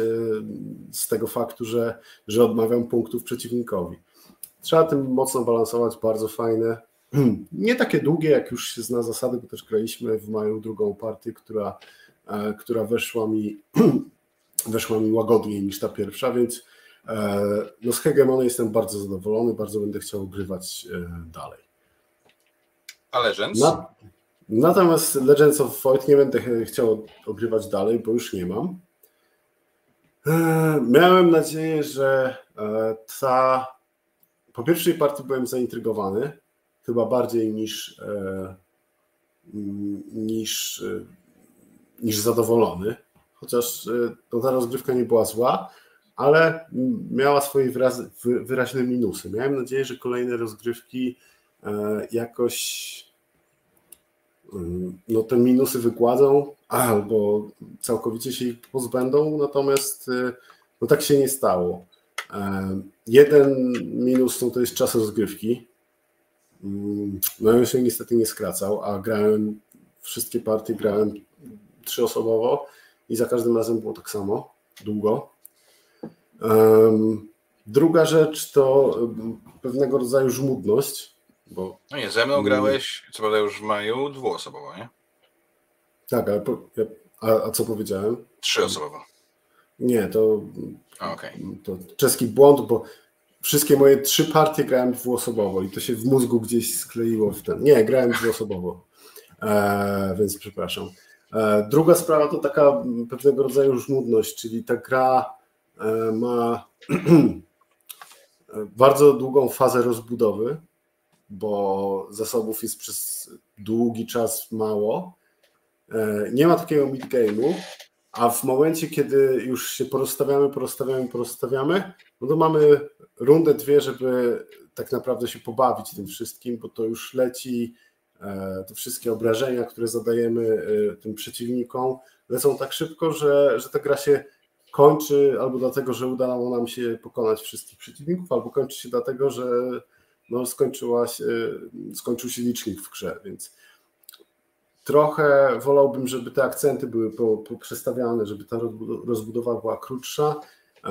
B: z tego faktu, że, że odmawiam punktów przeciwnikowi. Trzeba tym mocno balansować, bardzo fajne. Nie takie długie, jak już się zna zasady, bo też graliśmy w maju drugą partię, która, e, która weszła mi, weszła mi łagodniej niż ta pierwsza, więc e, no z Hegemony jestem bardzo zadowolony, bardzo będę chciał grywać e, dalej.
A: A Legends? Na,
B: natomiast Legends of Void nie będę chciał ogrywać dalej, bo już nie mam. Miałem nadzieję, że ta. Po pierwszej partii byłem zaintrygowany, chyba bardziej niż, e, niż, e, niż zadowolony. Chociaż e, to ta rozgrywka nie była zła, ale miała swoje wyraźne minusy. Miałem nadzieję, że kolejne rozgrywki jakoś no, te minusy wykładzą albo całkowicie się ich pozbędą, natomiast no, tak się nie stało. Jeden minus no, to jest czas rozgrywki. Mm, no ja się niestety nie skracał, a grałem wszystkie partie grałem trzyosobowo i za każdym razem było tak samo, długo. Um, Druga rzecz to y, pewnego rodzaju żmudność, bo...
A: No nie, ze mną grałeś, co prawda już w maju, dwuosobowo, nie?
B: Tak, ale po, a, a co powiedziałem?
A: Trzyosobowo.
B: Nie, to,
A: okay.
B: to czeski błąd, bo wszystkie moje trzy partie grałem dwuosobowo i to się w mózgu gdzieś skleiło w ten. Nie, grałem dwuosobowo, e, więc przepraszam. E, druga sprawa to taka pewnego rodzaju żmudność, czyli ta gra e, ma bardzo długą fazę rozbudowy, bo zasobów jest przez długi czas mało. E, nie ma takiego midgame'u, a w momencie, kiedy już się porozstawiamy, porozstawiamy, porozstawiamy, no to mamy rundę, dwie, żeby tak naprawdę się pobawić tym wszystkim, bo to już leci e, te wszystkie obrażenia, które zadajemy e, tym przeciwnikom, lecą tak szybko, że, że ta gra się kończy albo dlatego, że udało nam się pokonać wszystkich przeciwników, albo kończy się dlatego, że no, skończyła się, skończył się licznik w grze, więc trochę wolałbym, żeby te akcenty były poprzestawiane, żeby ta rozbudowa była krótsza, e,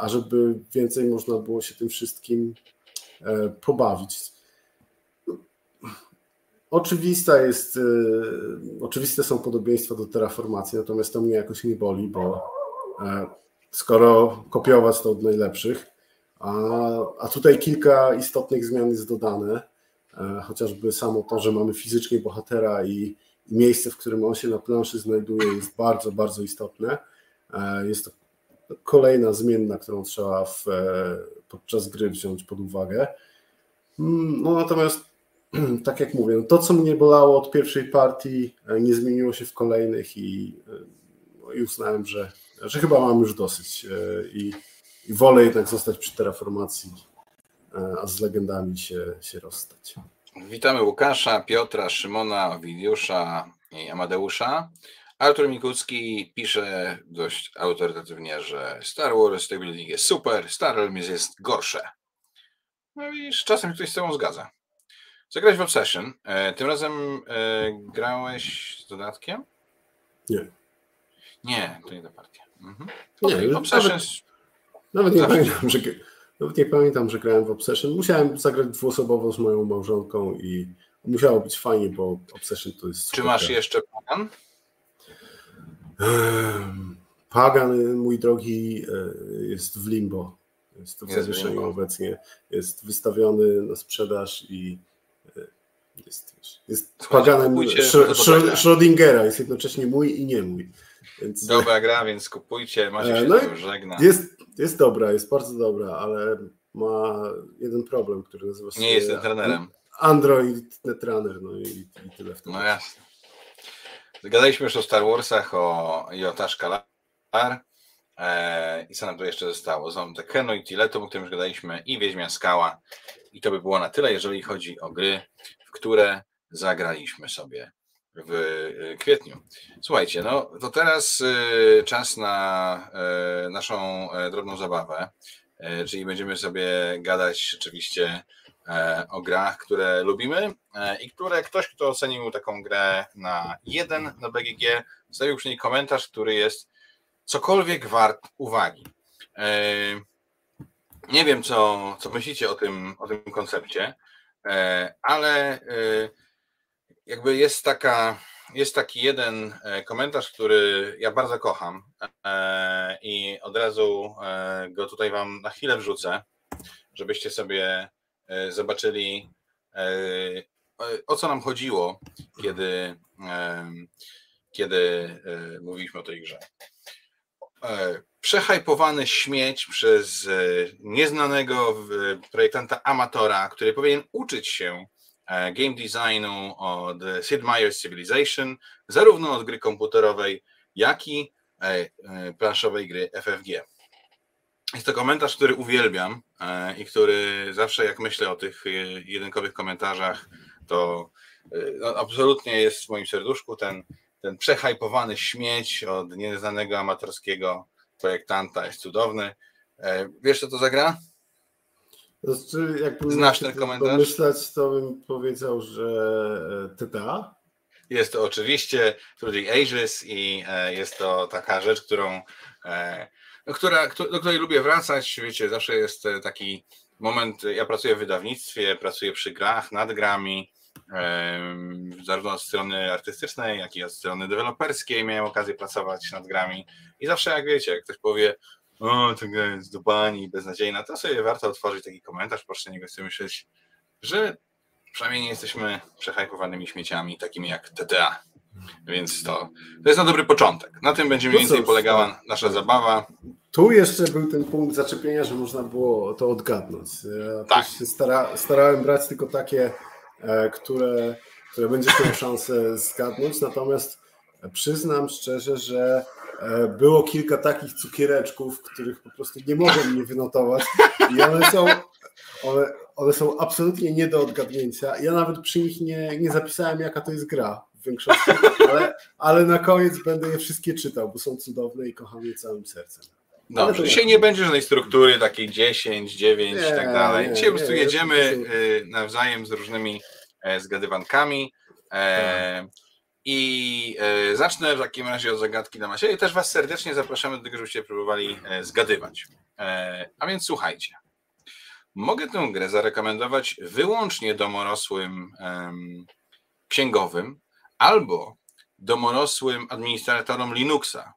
B: a żeby więcej można było się tym wszystkim e, pobawić. Oczywista jest, e, oczywiste są podobieństwa do terraformacji, natomiast to mnie jakoś nie boli, bo skoro kopiować to od najlepszych, a, a tutaj kilka istotnych zmian jest dodane, chociażby samo to, że mamy fizycznie bohatera i miejsce, w którym on się na planszy znajduje, jest bardzo, bardzo istotne. E, jest to kolejna zmienna, którą trzeba w, e, podczas gry wziąć pod uwagę. Mm, no natomiast, tak jak mówię, to co mnie bolało od pierwszej partii, e, nie zmieniło się w kolejnych i, no, i uznałem, że, że chyba mam już dosyć i, i wolę jednak zostać przy terraformacji, a z legendami się, się rozstać.
A: Witamy Łukasza, Piotra, Szymona, Widiusza i Amadeusza. Artur Mikucki pisze dość autorytatywnie, że Star Wars Stability jest super, Star Wars jest gorsze. No i czasem ktoś z tobą zgadza. Zagrałeś w Obsession. E, tym razem e, grałeś z dodatkiem?
B: Nie.
A: Nie, to nie ta partia.
B: Mhm. Nie, Obsession... Nawet, nawet nie pamiętam, że nawet nie pamiętam, że grałem w Obsession. Musiałem zagrać dwuosobowo z moją małżonką i musiało być fajnie, bo Obsession to jest.
A: Czy masz jeszcze Pagan?
B: Pagan, mój drogi, e, jest w limbo. Jest w zawieszeniu obecnie. Jest wystawiony na sprzedaż i e, jest, jest Paganem Schrödingera. Jest jednocześnie mój i nie mój.
A: Więc... Dobra gra, więc kupujcie, macie e, się no żegna.
B: Jest, jest dobra, jest bardzo dobra, ale ma jeden problem, który nazywa się...
A: Nie jestem trenerem.
B: Android Netrunner, no i, i tyle w tym.
A: No jasne. Gadaliśmy już o Star Warsach, o Jotasz Kalar e, i co nam tu jeszcze zostało? Są te Keno i Tiletum, o którym już gadaliśmy i Wiedźmia Skała i to by było na tyle, jeżeli chodzi o gry, w które zagraliśmy sobie w y, kwietniu. Słuchajcie, no to teraz y, czas na y, naszą drobną zabawę, czyli będziemy sobie gadać oczywiście o grach, które lubimy i które ktoś, kto ocenił taką grę na jeden na BGG, zostawił przy niej komentarz, który jest cokolwiek wart uwagi. Nie wiem, co, co myślicie o tym, o tym koncepcie, ale jakby jest taka, jest taki jeden e, komentarz, który ja bardzo kocham e, i od razu e, go tutaj wam na chwilę wrzucę, żebyście sobie zobaczyli o co nam chodziło, kiedy, kiedy mówiliśmy o tej grze. Przehajpowany śmieć przez nieznanego projektanta amatora, który powinien uczyć się game designu, od Sid Meier's Civilization, zarówno od gry komputerowej, jak i e, e, planszowej gry FFG. Jest to komentarz, który uwielbiam i który zawsze jak myślę o tych jedynkowych komentarzach, to no, absolutnie jest w moim serduszku ten, ten przehajpowany śmieć od nieznanego amatorskiego projektanta jest cudowny. Wiesz co to zagra?
B: Znaczy, jakbym
A: Znasz ten komentarz?
B: Myśleć, to bym powiedział, że e, TTA.
A: Jest to oczywiście Trudy Ages i e, jest to taka rzecz, którą e, która, do której lubię wracać. Wiecie, zawsze jest taki moment. Ja pracuję w wydawnictwie, pracuję przy grach, nad grami, zarówno od strony artystycznej, jak i od strony deweloperskiej. Miałem okazję pracować nad grami i zawsze, jak wiecie, jak ktoś powie, o, to gra jest do bani, beznadziejna, to sobie warto otworzyć taki komentarz, patrzcie niego sobie myśleć, że przynajmniej nie jesteśmy przehajpowanymi śmieciami, takimi jak TTA. Więc to, to jest na dobry początek. Na tym będzie mniej więcej polegała nasza zabawa.
B: Tu jeszcze był ten punkt zaczepienia, że można było to odgadnąć. Ja tak. stara, starałem brać tylko takie, e, które, które będziesz miał szansę zgadnąć, natomiast przyznam szczerze, że było kilka takich cukiereczków, których po prostu nie mogłem nie wynotować i one są, one, one są absolutnie nie do odgadnięcia. Ja nawet przy nich nie, nie zapisałem, jaka to jest gra w większości, ale, ale na koniec będę je wszystkie czytał, bo są cudowne i kocham je całym sercem.
A: Dobrze, dzisiaj nie będzie żadnej struktury takiej 10, 9 i tak dalej. Nie, dzisiaj po prostu jedziemy y, nawzajem z różnymi e, zgadywankami. E, tak. I e, zacznę w takim razie od zagadki na masie i też Was serdecznie zapraszamy do tego, żebyście próbowali zgadywać. A więc słuchajcie. Mogę tę grę zarekomendować wyłącznie domorosłym księgowym albo domorosłym administratorom Linuxa,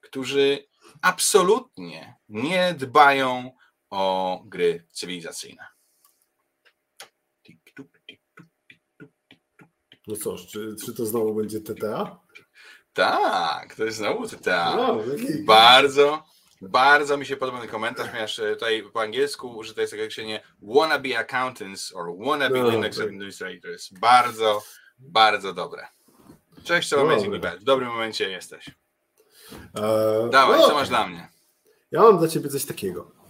A: którzy absolutnie nie dbają o gry cywilizacyjne.
B: No cóż, czy, czy to znowu będzie TTA?
A: Tak, to jest znowu TTA. No, bardzo, bardzo mi się podoba ten komentarz, ponieważ e, tutaj po angielsku użyte jest określenie wannabe accountants or wannabe no, Linux tak. administrators. Bardzo, bardzo dobre. Cześć, co no, W dobrym momencie jesteś. Eee, Dawaj, no, co masz dla mnie?
B: Ja mam dla ciebie coś takiego.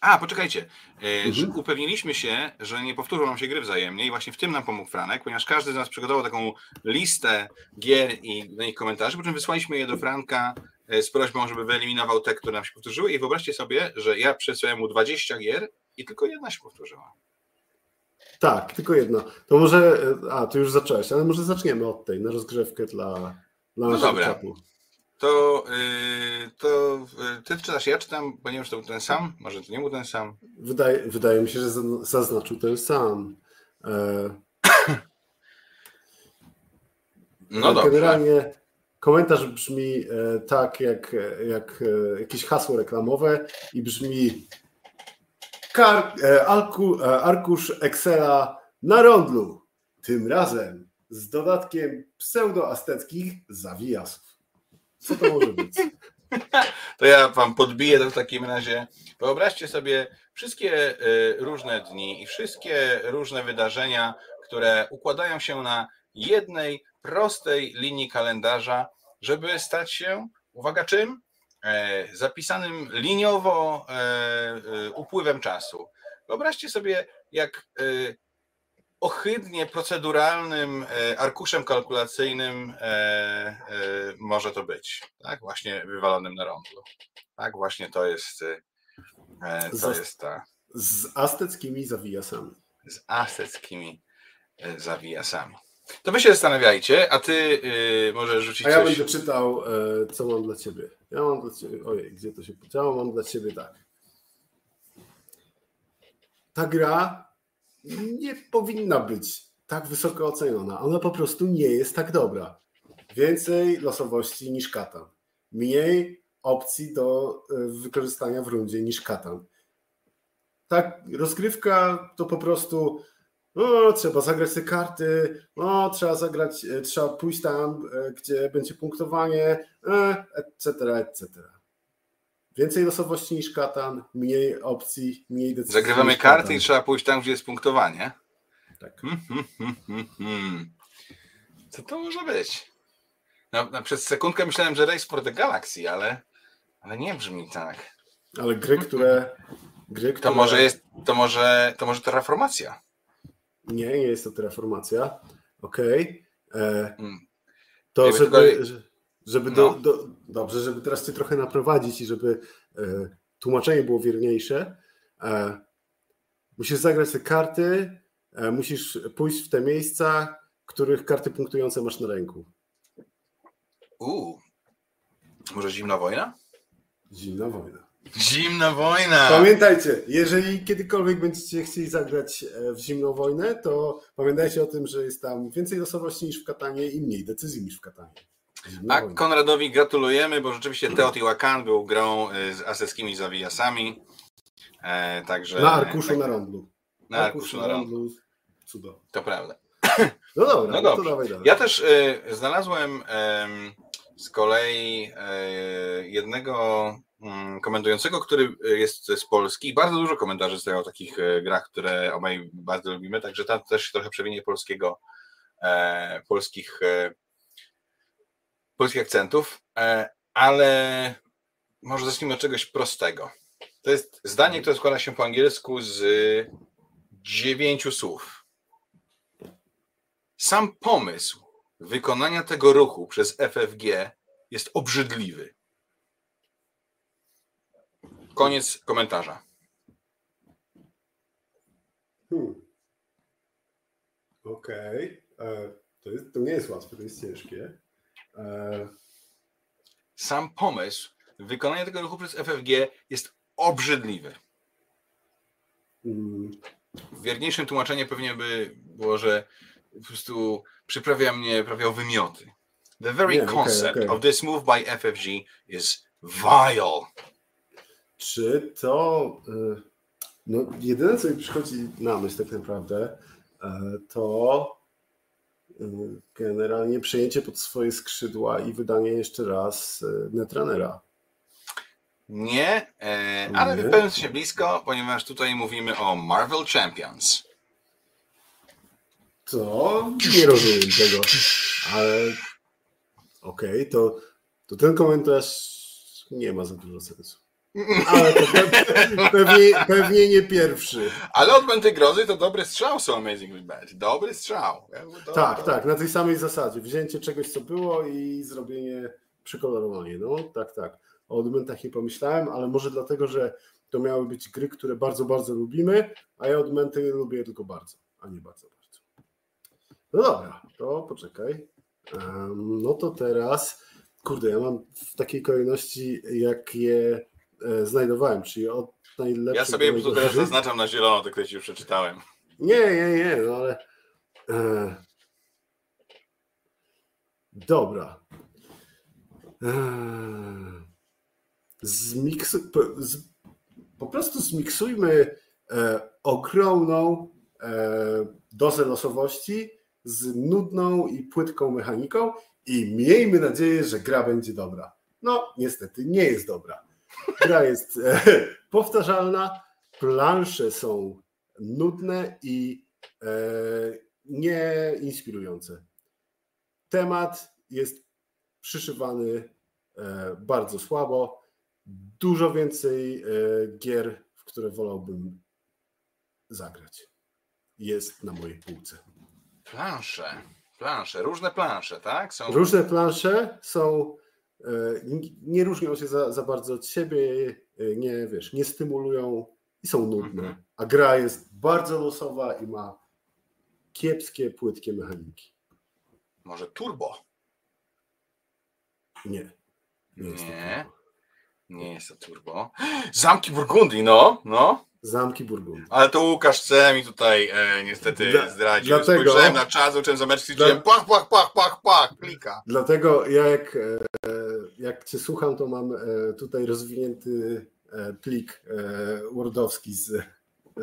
A: A, poczekajcie. E, mhm. Upewniliśmy się, że nie powtórzą nam się gry wzajemnie i właśnie w tym nam pomógł Franek, ponieważ każdy z nas przygotował taką listę gier i do nich komentarzy, po czym wysłaliśmy je do Franka e, z prośbą, żeby wyeliminował te, które nam się powtórzyły i wyobraźcie sobie, że ja przesłałem mu 20 gier i tylko jedna się powtórzyła.
B: Tak, tylko jedna. To może, e, a, tu już zacząłeś, ale może zaczniemy od tej, na rozgrzewkę dla, dla no dobra. Czatu.
A: To, yy, to yy, ty czytasz, ja czytam, bo nie wiem, czy to był ten sam, może to nie był ten sam.
B: Wydaje, wydaje mi się, że zaznaczył ten sam. E...
A: No dobrze.
B: Generalnie komentarz brzmi e, tak, jak, jak e, jakieś hasło reklamowe i brzmi kar, arku, arkusz Excela na rondlu. Tym razem z dodatkiem pseudoasteckich zawijasów. Co to może być?
A: To ja wam podbiję to w takim razie. Wyobraźcie sobie wszystkie e, różne dni i wszystkie różne wydarzenia, które układają się na jednej prostej linii kalendarza, żeby stać się, uwaga, czym? E, zapisanym liniowo e, e, upływem czasu. Wyobraźcie sobie, jak ohydnie proceduralnym arkuszem kalkulacyjnym może to być. Tak, właśnie wywalonym na rądlu. Tak, właśnie to jest to jest ta.
B: Z asteckimi zawijasami.
A: Z asteckimi zawijasami. To wy się zastanawiajcie, a ty yy, możesz rzucić
B: A ja
A: coś.
B: będę czytał, yy, co mam dla ciebie. Ja mam dla ciebie, ojej, gdzie to się podziało? Mam dla ciebie tak. Ta gra nie powinna być tak wysoko oceniona. Ona po prostu nie jest tak dobra. Więcej losowości niż katan. Mniej opcji do y, wykorzystania w rundzie niż katan. Tak, rozgrywka to po prostu no, trzeba zagrać te karty, no, trzeba zagrać, e, trzeba pójść tam, e, gdzie będzie punktowanie, etc., etc. Więcej losowości niż katan, mniej opcji, mniej decyzji.
A: Zagrywamy karty katan. i trzeba pójść tam, gdzie jest punktowanie.
B: Tak.
A: Hmm, hmm, hmm, Co to może być? No, no, przez sekundkę myślałem, że Race for the Galaxy, ale, ale nie brzmi tak.
B: Ale gry, które. Gry, które...
A: To może jest. To może, to może reformacja.
B: Nie, nie jest to terraformacja. Okej. Okay. E, hmm. To, żeby, żeby do, no. do, dobrze, żeby teraz cię trochę naprowadzić i żeby e, tłumaczenie było wierniejsze, e, musisz zagrać te karty, e, musisz pójść w te miejsca, których karty punktujące masz na ręku.
A: Uuu. Może zimna wojna?
B: Zimna wojna.
A: Zimna wojna!
B: Pamiętajcie, jeżeli kiedykolwiek będziecie chcieli zagrać e, w zimną wojnę, to pamiętajcie o tym, że jest tam więcej losowości niż w Katanie i mniej decyzji niż w Katanie.
A: A. Konradowi gratulujemy, bo rzeczywiście Teotihuacan był grą y, z aseckimi zawijasami. E, także.
B: Na arkuszu
A: tak,
B: na rądlu.
A: Na arkuszu na rądlu.
B: Cudownie.
A: To prawda.
B: No dobra,
A: No
B: no, to dawaj dalej.
A: Ja też y, znalazłem em, z kolei y, jednego mm, komentującego, który jest z Polski. Bardzo dużo komentarzy zostało o takich grach, które obaj bardzo lubimy, także tam też trochę przewinie polskiego, e, polskich, e, polskich akcentów, e, ale może zacznijmy od czegoś prostego. To jest zdanie, które składa się po angielsku z dziewięciu słów. Sam pomysł wykonania tego ruchu przez FFG jest obrzydliwy. Koniec komentarza.
B: Hmm. Okej. E, To, to nie jest łatwe, to jest ciężkie. E,
A: Sam pomysł wykonania tego ruchu przez FFG jest obrzydliwy.
B: mm,
A: Wierniejszym tłumaczenie pewnie by było, że po prostu przyprawia mnie prawie o wymioty. The very
B: Nie,
A: concept
B: okej.
A: of this move by FFG is vile.
B: Czy to. e, No, jedyne, co mi przychodzi na myśl, tak naprawdę, e, to generalnie przejęcie pod swoje skrzydła i wydanie jeszcze raz e, Netrunnera.
A: Nie, e, ale
B: Nie?
A: w pewnym sensie blisko, ponieważ tutaj mówimy o Marvel Champions.
B: To nie rozumiem tego, ale okej, to, to ten komentarz nie ma za dużo sensu. Ale to pe- pewnie, pewnie nie pierwszy.
A: Ale odmęty grozy to dobry strzał są Amazingly Bad. Dobry strzał. To-
B: Tak,
A: to-
B: tak, na tej samej zasadzie. Wzięcie czegoś, co było i zrobienie, przykolorowanie. No, tak, tak. O odmętach nie pomyślałem, ale może dlatego, że to miały być gry, które bardzo, bardzo lubimy, a ja odmęty lubię tylko bardzo, a nie bardzo, bardzo. No dobra, to poczekaj. Em, no to teraz, kurde, ja mam w takiej kolejności, jak je znajdowałem, czyli od najlepszych
A: Ja sobie po teraz zaznaczam na zielono to, ci już przeczytałem.
B: Nie, nie, nie, no ale. E, dobra. E, zmiksu, z, po prostu zmiksujmy e, ogromną e, dozę losowości z nudną i płytką mechaniką i miejmy nadzieję, że gra będzie dobra. No, niestety nie jest dobra. Gra jest e, powtarzalna, plansze są nudne i e, nieinspirujące. Temat jest przyszywany e, bardzo słabo. Dużo więcej e, gier, w które wolałbym zagrać. Jest na mojej półce.
A: Plansze. Plansze, różne plansze, tak? Są
B: Różne plansze są, nie różnią się za, za bardzo od siebie, e, nie wiesz, nie stymulują i są nudne.
A: Mhm.
B: A gra jest bardzo losowa i ma kiepskie, płytkie mechaniki.
A: może turbo.
B: Nie. Nie. Jest to
A: Nie.
B: turbo.
A: Nie jest to turbo. Zamki Burgundii, no, no.
B: Zamki Burgundii.
A: Ale to Łukasz C. mi tutaj e, niestety
B: Dla-
A: zdradził.
B: dlatego-
A: Spojrzałem na czas, zacząłem zameczki,
B: Dla-
A: pach, pach, pach, pach, pach, klika.
B: Dlatego ja jak, e, jak Cię słucham, to mam e, tutaj rozwinięty e, plik e, wordowski z,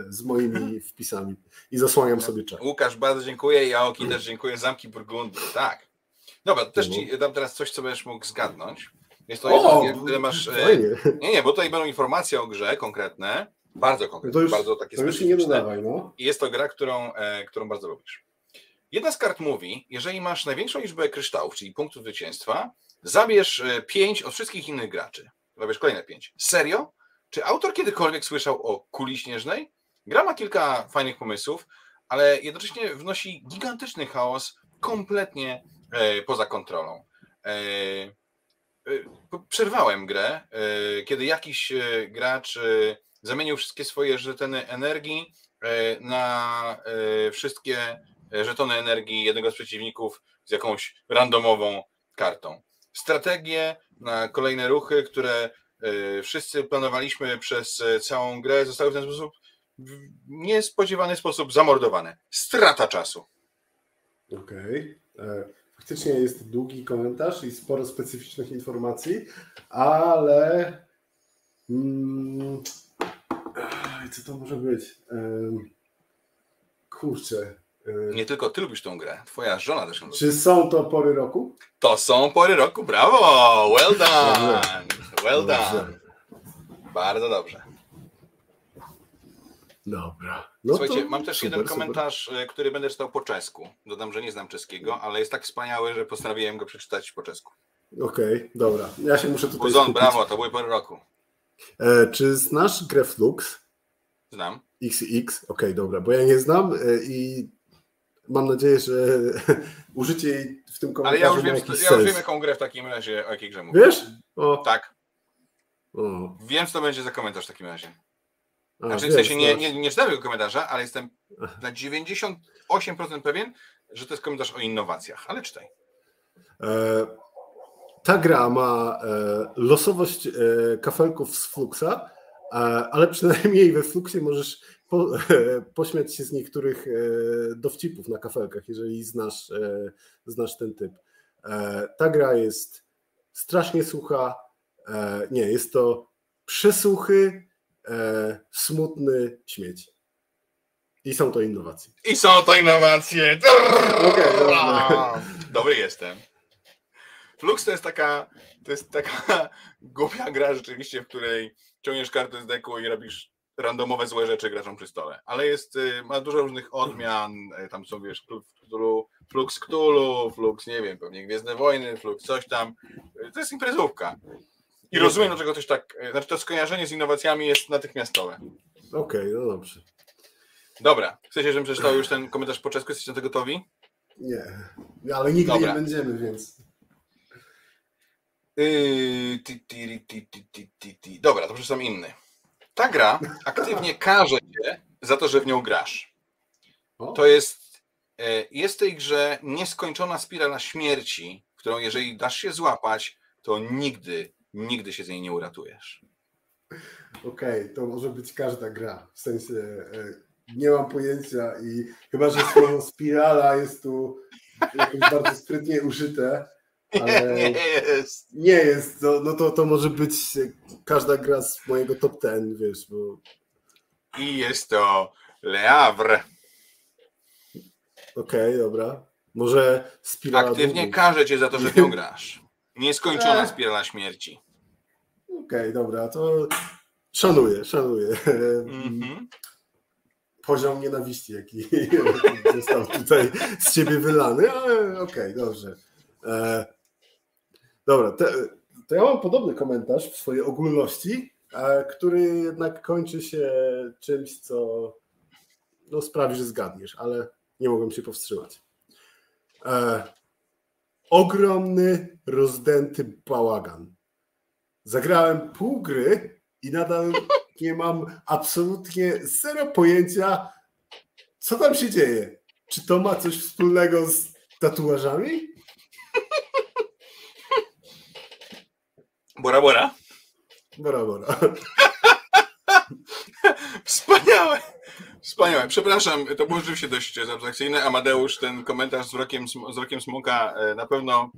B: z moimi wpisami i zasłaniam sobie czat.
A: Łukasz, bardzo dziękuję i Aoki też dziękuję. Zamki Burgundii, tak. Dobra, też ci dam teraz coś, co będziesz mógł zgadnąć. Jest to
B: O,
A: jedno, masz... E,
B: fajnie.
A: nie, nie, bo tutaj będą informacje o grze konkretne, bardzo konkretne,
B: to już,
A: bardzo takie
B: to już nie dodawaj, no.
A: I jest to gra, którą, e, którą bardzo lubisz. Jedna z kart mówi, jeżeli masz największą liczbę kryształów, czyli punktów zwycięstwa, zabierz e, pięć od wszystkich innych graczy. Zabierz kolejne pięć. Serio? Czy autor kiedykolwiek słyszał o kuli śnieżnej? Gra ma kilka fajnych pomysłów, ale jednocześnie wnosi gigantyczny chaos kompletnie e, poza kontrolą. E, e, przerwałem grę, e, kiedy jakiś e, gracz zamienił wszystkie swoje żetony energii e, na e, wszystkie żetony energii jednego z przeciwników z jakąś randomową kartą. strategie, na kolejne ruchy, które e, wszyscy planowaliśmy przez całą grę, zostały w ten sposób w niespodziewany sposób zamordowane. Strata czasu.
B: Okej. Okay. Faktycznie jest długi komentarz i sporo specyficznych informacji, ale mm, co to może być? Kurczę.
A: Nie tylko ty lubisz tą grę, twoja żona też.
B: Czy są to pory roku?
A: To są pory roku, brawo! Well done! Well done! Bardzo dobrze.
B: Dobra.
A: No Słuchajcie, mam też super, jeden komentarz, super. który będę czytał po czesku. Dodam, że nie znam czeskiego, ale jest tak wspaniały, że postanowiłem go przeczytać po czesku.
B: Okej, okay, dobra. Ja się muszę tutaj
A: Uzon, skupić. brawo, to były pory roku.
B: E, czy znasz grę Flux?
A: Znam.
B: XX, okej, okay, dobra, bo ja nie znam e, i mam nadzieję, że użycie jej w tym komentarzu
A: Ale ja już wiem, ja już wiem jaką grę w takim razie, o jakiej grze mówię.
B: Wiesz?
A: O. Tak. O. Wiem, co to będzie za komentarz w takim razie. A, znaczy, w sensie nie, nie, nie czytałem jego komentarza, ale jestem na 98% pewien, że to jest komentarz o innowacjach, ale czytaj.
B: E, ta gra ma e, losowość e, kafelków z Fluxa, ale przynajmniej we Fluxie możesz po, pośmiać się z niektórych e, dowcipów na kafelkach, jeżeli znasz, e, znasz ten typ. ta gra jest strasznie sucha. nie, jest to przesuchy, e, smutny śmieć. I są to innowacje.
A: I są to innowacje. Okay, Dobry jestem. Flux to jest taka, to jest taka głupia gra rzeczywiście, w której ciągniesz kartę z deku i robisz randomowe złe rzeczy graczom przy stole. Ale jest, y, ma dużo różnych odmian, y, tam są wiesz, Flux Cthulhu, Flux, nie wiem, pewnie Gwiezdne Wojny, Flux coś tam. Y, to jest imprezówka. I rozumiem, dlaczego też tak, e, znaczy to skojarzenie z innowacjami jest natychmiastowe.
B: Okej, okay, no dobrze.
A: Dobra, chcecie, żebym przeczytał już ten komentarz po czesku? Jesteście na to gotowi?
B: Nie, ale nigdy Dobra. nie będziemy, więc...
A: Yy, Dobra, to przeczytam inny. Ta gra aktywnie każe cię za to, że w nią grasz. To jest, e, jest w tej grze nieskończona spirala śmierci, którą jeżeli dasz się złapać, to nigdy nigdy się z niej nie uratujesz.
B: Okej, okay, to może być każda gra. W sensie e, nie mam pojęcia i chyba, że słowo spirala jest tu jakoś bardzo sprytnie użyte. Ale
A: nie jest.
B: Nie jest. To, no to, to może być każda gra z mojego top ten, wiesz, bo...
A: I jest to Le Havre.
B: Okej, okay, dobra. Może spirala...
A: Aktywnie każe cię za to, że w nią grasz. Nieskończona spirala śmierci.
B: Okej, okay, dobra, to szanuję, szanuję. Mm-hmm. Poziom nienawiści, jaki został tutaj z ciebie wylany, ale okej, okay, dobrze. E, dobra, te, to ja mam podobny komentarz w swojej ogólności, e, który jednak kończy się czymś, co no, sprawi, że zgadniesz, ale nie mogłem się powstrzymać. E, ogromny, rozdęty bałagan. Zagrałem pół gry i nadal nie mam absolutnie zero pojęcia, co tam się dzieje. Czy to ma coś wspólnego z tatuażami?
A: Bora Bora?
B: Bora Bora.
A: Wspaniałe. Wspaniałe. Przepraszam, to było rzeczywiście dość abstrakcyjne. Amadeusz, ten komentarz z rokiem, z rokiem smoka e, na pewno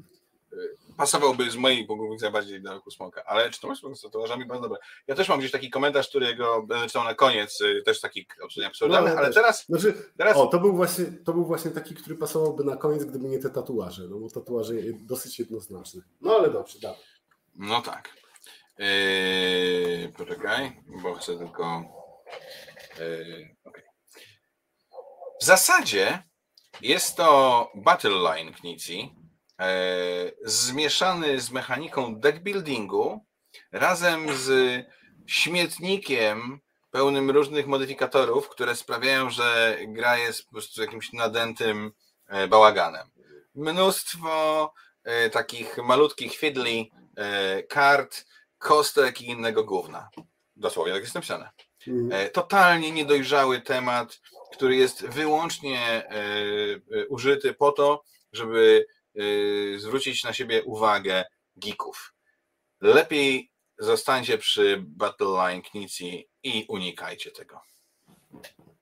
A: pasowałby z mojej punktu bardziej do roku smoka, ale czy to masz z tatuażami? Bardzo dobre. Ja też mam gdzieś taki komentarz, którego będę czytał na koniec, y, też taki absolutnie absurdalny, no, ale, ale teraz,
B: znaczy, teraz... O, to był, właśnie, to był właśnie taki, który pasowałby na koniec, gdyby nie te tatuaże, no bo tatuaże dosyć jednoznaczne. No ale dobrze, dawaj.
A: No tak. Yy, poczekaj, bo chcę tylko... Yy, okay. W zasadzie jest to Battle Line Knici, E, zmieszany z mechaniką deckbuildingu razem z śmietnikiem pełnym różnych modyfikatorów, które sprawiają, że gra jest po prostu jakimś nadętym e, bałaganem. Mnóstwo e, takich malutkich fiddly kart, kostek i innego gówna. Dosłownie tak jest napisane. Mhm. Totalnie niedojrzały temat, który jest wyłącznie użyty po to, żeby zwrócić na siebie uwagę geeków. Lepiej zostańcie przy Battle Line Knici i unikajcie tego.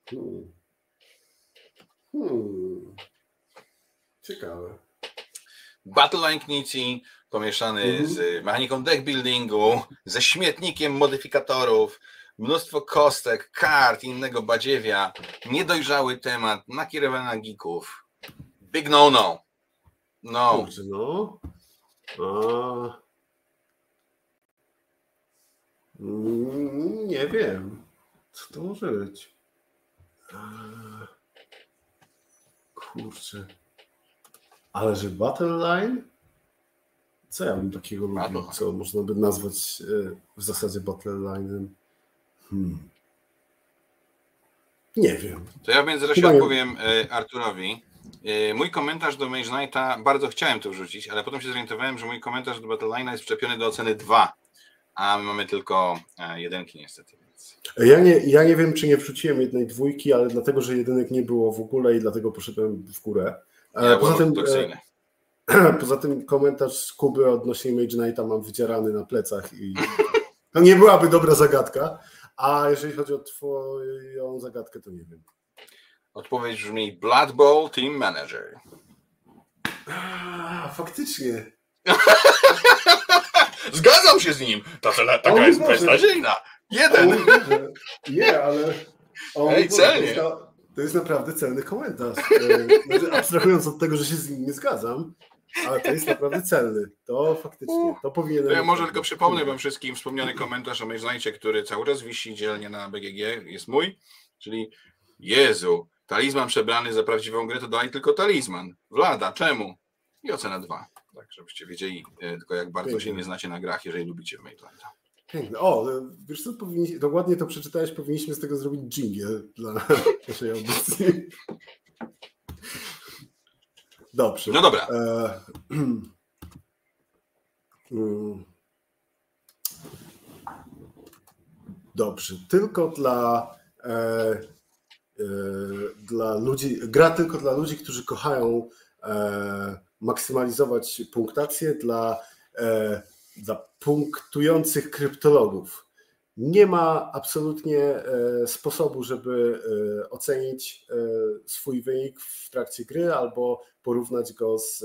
B: Hmm. Hmm. Ciekawe.
A: Battle Line Knici pomieszany
B: Mhm.
A: z mechaniką deck buildingu, ze śmietnikiem modyfikatorów, mnóstwo kostek, kart, innego badziewia, niedojrzały temat, nakierowany na geeków. Big no no. No.
B: Kurczę, no. A... Nie wiem. Co to może być? Kurczę. Ale że Battle Line? Co ja bym takiego lubił, co można by nazwać e, w zasadzie Battle Line'em? Hmm. Nie wiem.
A: To ja w międzyczasie odpowiem e, Arturowi. E, Mój komentarz do Mage Knighta, bardzo chciałem to wrzucić, ale potem się zorientowałem, że mój komentarz do Battle Line'a jest przyczepiony do oceny 2, a my mamy tylko jedynki niestety. Więc.
B: Ja nie, ja nie wiem, czy nie wrzuciłem jednej dwójki, ale dlatego, że jedynek nie było w ogóle i dlatego poszedłem w górę.
A: Ja
B: Poza tym, poza tym komentarz Kuby odnośnie Mage Knighta mam wydzierany na plecach i to nie byłaby dobra zagadka. A jeżeli chodzi o twoją zagadkę, to nie wiem.
A: Odpowiedź brzmi Blood Bowl Team Manager.
B: A, faktycznie.
A: Zgadzam się z nim. Ta
B: O
A: taka jest beznadziejna. Jeden.
B: Nie, ale. O
A: Ej, celnie.
B: To jest, na- to jest naprawdę celny komentarz. E, Znaczy, abstrahując od tego, że się z nim nie zgadzam, ale to jest naprawdę celny. To faktycznie. To powinienem.
A: To ja może tylko przypomnę wam wszystkim wspomniany komentarz o Knightie, który cały czas wisi dzielnie na BGG, jest mój, czyli Jezu, talizman przebrany za prawdziwą grę to daj tylko talizman. Vlada, czemu? I ocena 2. Tak, żebyście wiedzieli e, tylko jak bardzo się
B: Pięknie.
A: nie znacie na grach, jeżeli lubicie Knighta.
B: Piękne. O, e, wiesz co, powinni, dokładnie to przeczytałeś, powinniśmy z tego zrobić dżingiel dla naszej audycji. Dobrze.
A: No dobra,
B: E, mm. Dobrze, tylko dla, e, e, dla ludzi, gra tylko dla ludzi, którzy kochają maksymalizować punktację dla, dla punktujących kryptologów. Nie ma absolutnie e, sposobu, żeby e, ocenić e, swój wynik w trakcie gry albo porównać go z,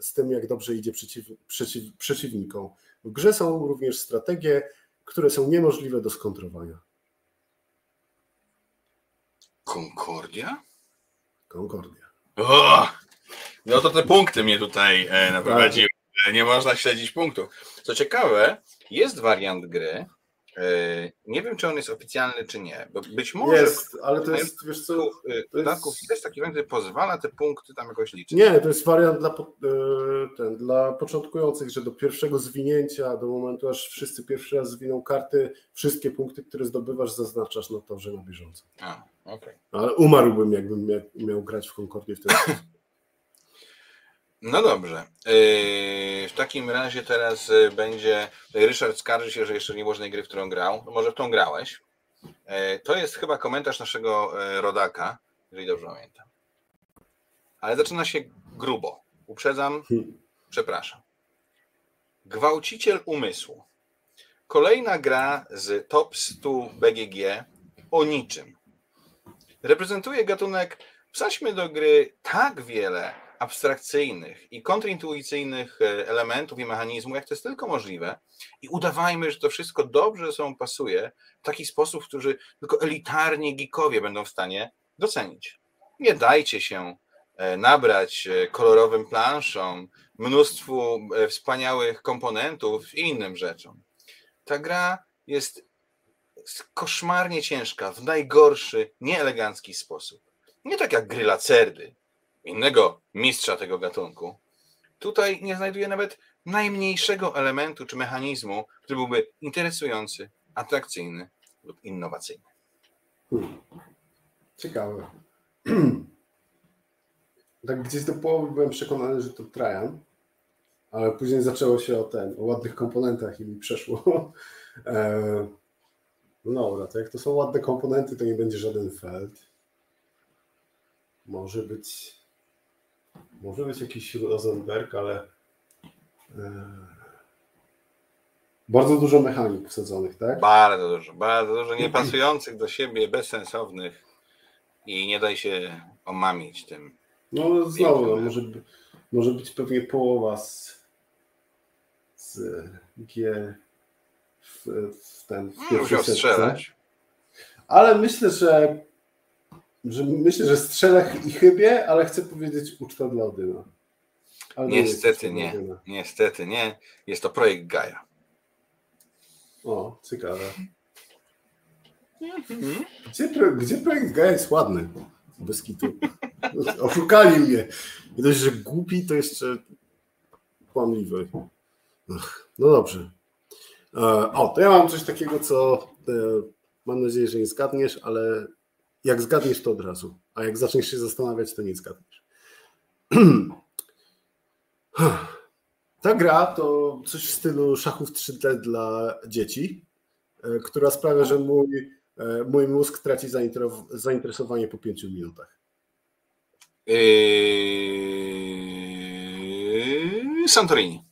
B: z tym, jak dobrze idzie przeciw, przeciw, przeciwnikom. W grze są również strategie, które są niemożliwe do skontrowania.
A: Concordia?
B: Concordia.
A: O! No to te punkty mnie tutaj naprowadziły. Nie można śledzić punktów. Co ciekawe, jest wariant gry. E, nie wiem, czy on jest oficjalny, czy nie. Bo być może
B: Jest, ale to jest, wiesz co,
A: e,
B: to jest-
A: dodatków jest taki wariant, który pozwala te punkty tam jakoś liczyć.
B: nie, to jest wariant dla, e, ten, dla początkujących, że do pierwszego zwinięcia, do momentu aż wszyscy pierwszy raz zwiną karty, wszystkie punkty, które zdobywasz, zaznaczasz na torze na bieżąco.
A: A, okej.
B: Ale umarłbym, jakbym miał, miał grać w Concordię w ten sposób.
A: No dobrze. Yy, w takim razie teraz yy, będzie. Ryszard skarży się, że jeszcze nie było żadnej gry, w którą grał. No może w tą grałeś. Yy, To jest chyba komentarz naszego rodaka, jeżeli dobrze pamiętam. Ale zaczyna się grubo. Uprzedzam, przepraszam. Gwałciciel umysłu. Kolejna gra z top 100 BGG o niczym. Reprezentuje gatunek wsadźmy do gry tak wiele abstrakcyjnych i kontrintuicyjnych e, elementów i mechanizmów, jak to jest tylko możliwe, i udawajmy, że to wszystko dobrze ze sobą pasuje w taki sposób, w który tylko elitarni geekowie będą w stanie docenić. Nie dajcie się e, nabrać e, kolorowym planszom, mnóstwu wspaniałych komponentów i innym rzeczom. Ta gra jest koszmarnie ciężka, w najgorszy, nieelegancki sposób. Nie tak jak gry Lacerdy, innego mistrza tego gatunku. Tutaj nie znajduje nawet najmniejszego elementu czy mechanizmu, który byłby interesujący, atrakcyjny lub innowacyjny.
B: Hmm. Ciekawe. tak gdzieś do połowy byłem przekonany, że to Trajan, ale później zaczęło się o ten, o ładnych komponentach i mi przeszło. E, no dobra, to jak to są ładne komponenty, to nie będzie żaden Feld. Może być może być jakiś Rosenberg, ale e, Bardzo dużo mechanik wsadzonych, tak?
A: Bardzo dużo, bardzo dużo niepasujących do siebie, bezsensownych i nie daj się omamić tym.
B: No znowu, no, może, może być pewnie połowa z, z gier w, w ten w
A: Musiał strzelać.
B: Ale myślę, że, że myślę, że strzelę i chybie, ale chcę powiedzieć uczta dla Odyna. Ale
A: Niestety nie. Niestety nie. Jest to projekt Gaia.
B: O, ciekawe. Gdzie, gdzie projekt Gaia jest ładny? Bez kitu. Oszukali mnie. Nie dość, że głupi, to jeszcze kłamliwy. No dobrze. E, o, to ja mam coś takiego, co e, mam nadzieję, że nie zgadniesz, ale jak zgadniesz, to od razu. A jak zaczniesz się zastanawiać, to nie zgadniesz. Ta gra to coś w stylu szachów 3D dla dzieci, e, która sprawia, że mój, mój mózg traci zainteresowanie po 5 minutach.
A: Yy... Santorini.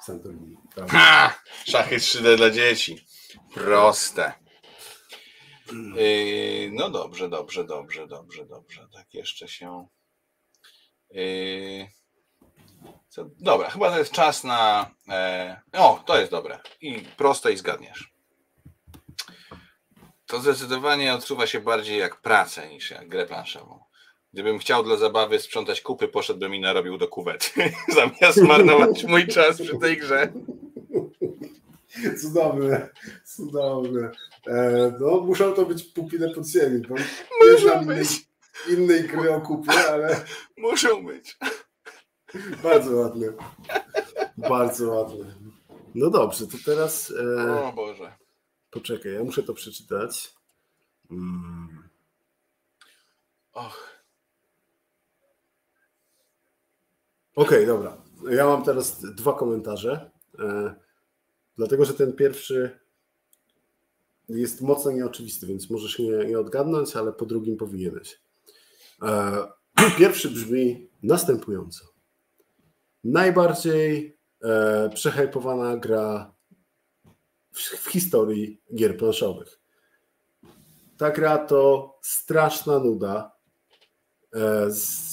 B: Santorini.
A: Tak. Ha! Szachy 3D dla dzieci. Proste. Yy, no dobrze, dobrze, dobrze, dobrze, dobrze. Tak jeszcze się. Yy... Co? Dobra, chyba to jest czas na. E... O, to jest dobre. I proste i zgadniesz. To zdecydowanie odczuwa się bardziej jak pracę niż jak grę planszową. Gdybym chciał dla zabawy sprzątać kupy, poszedłbym i narobił do kuwety, zamiast marnować mój czas przy tej grze.
B: Cudowne, cudowne. E, no, muszą to być pupile pod ziemi, bo
A: Muszą być.
B: Innej, innej gry o kupy, ale...
A: Muszą być.
B: Bardzo ładne. Bardzo ładne. No dobrze, to teraz...
A: E... O Boże.
B: Poczekaj, ja muszę to przeczytać. Mm.
A: Och.
B: Okej, okay, dobra. Ja mam teraz dwa komentarze. E, dlatego, że ten pierwszy jest mocno nieoczywisty, więc możesz nie, nie odgadnąć, ale po drugim powinieneś. E, pierwszy brzmi następująco. Najbardziej e, przehypowana gra w, w historii gier planszowych. Ta gra to straszna nuda e, z,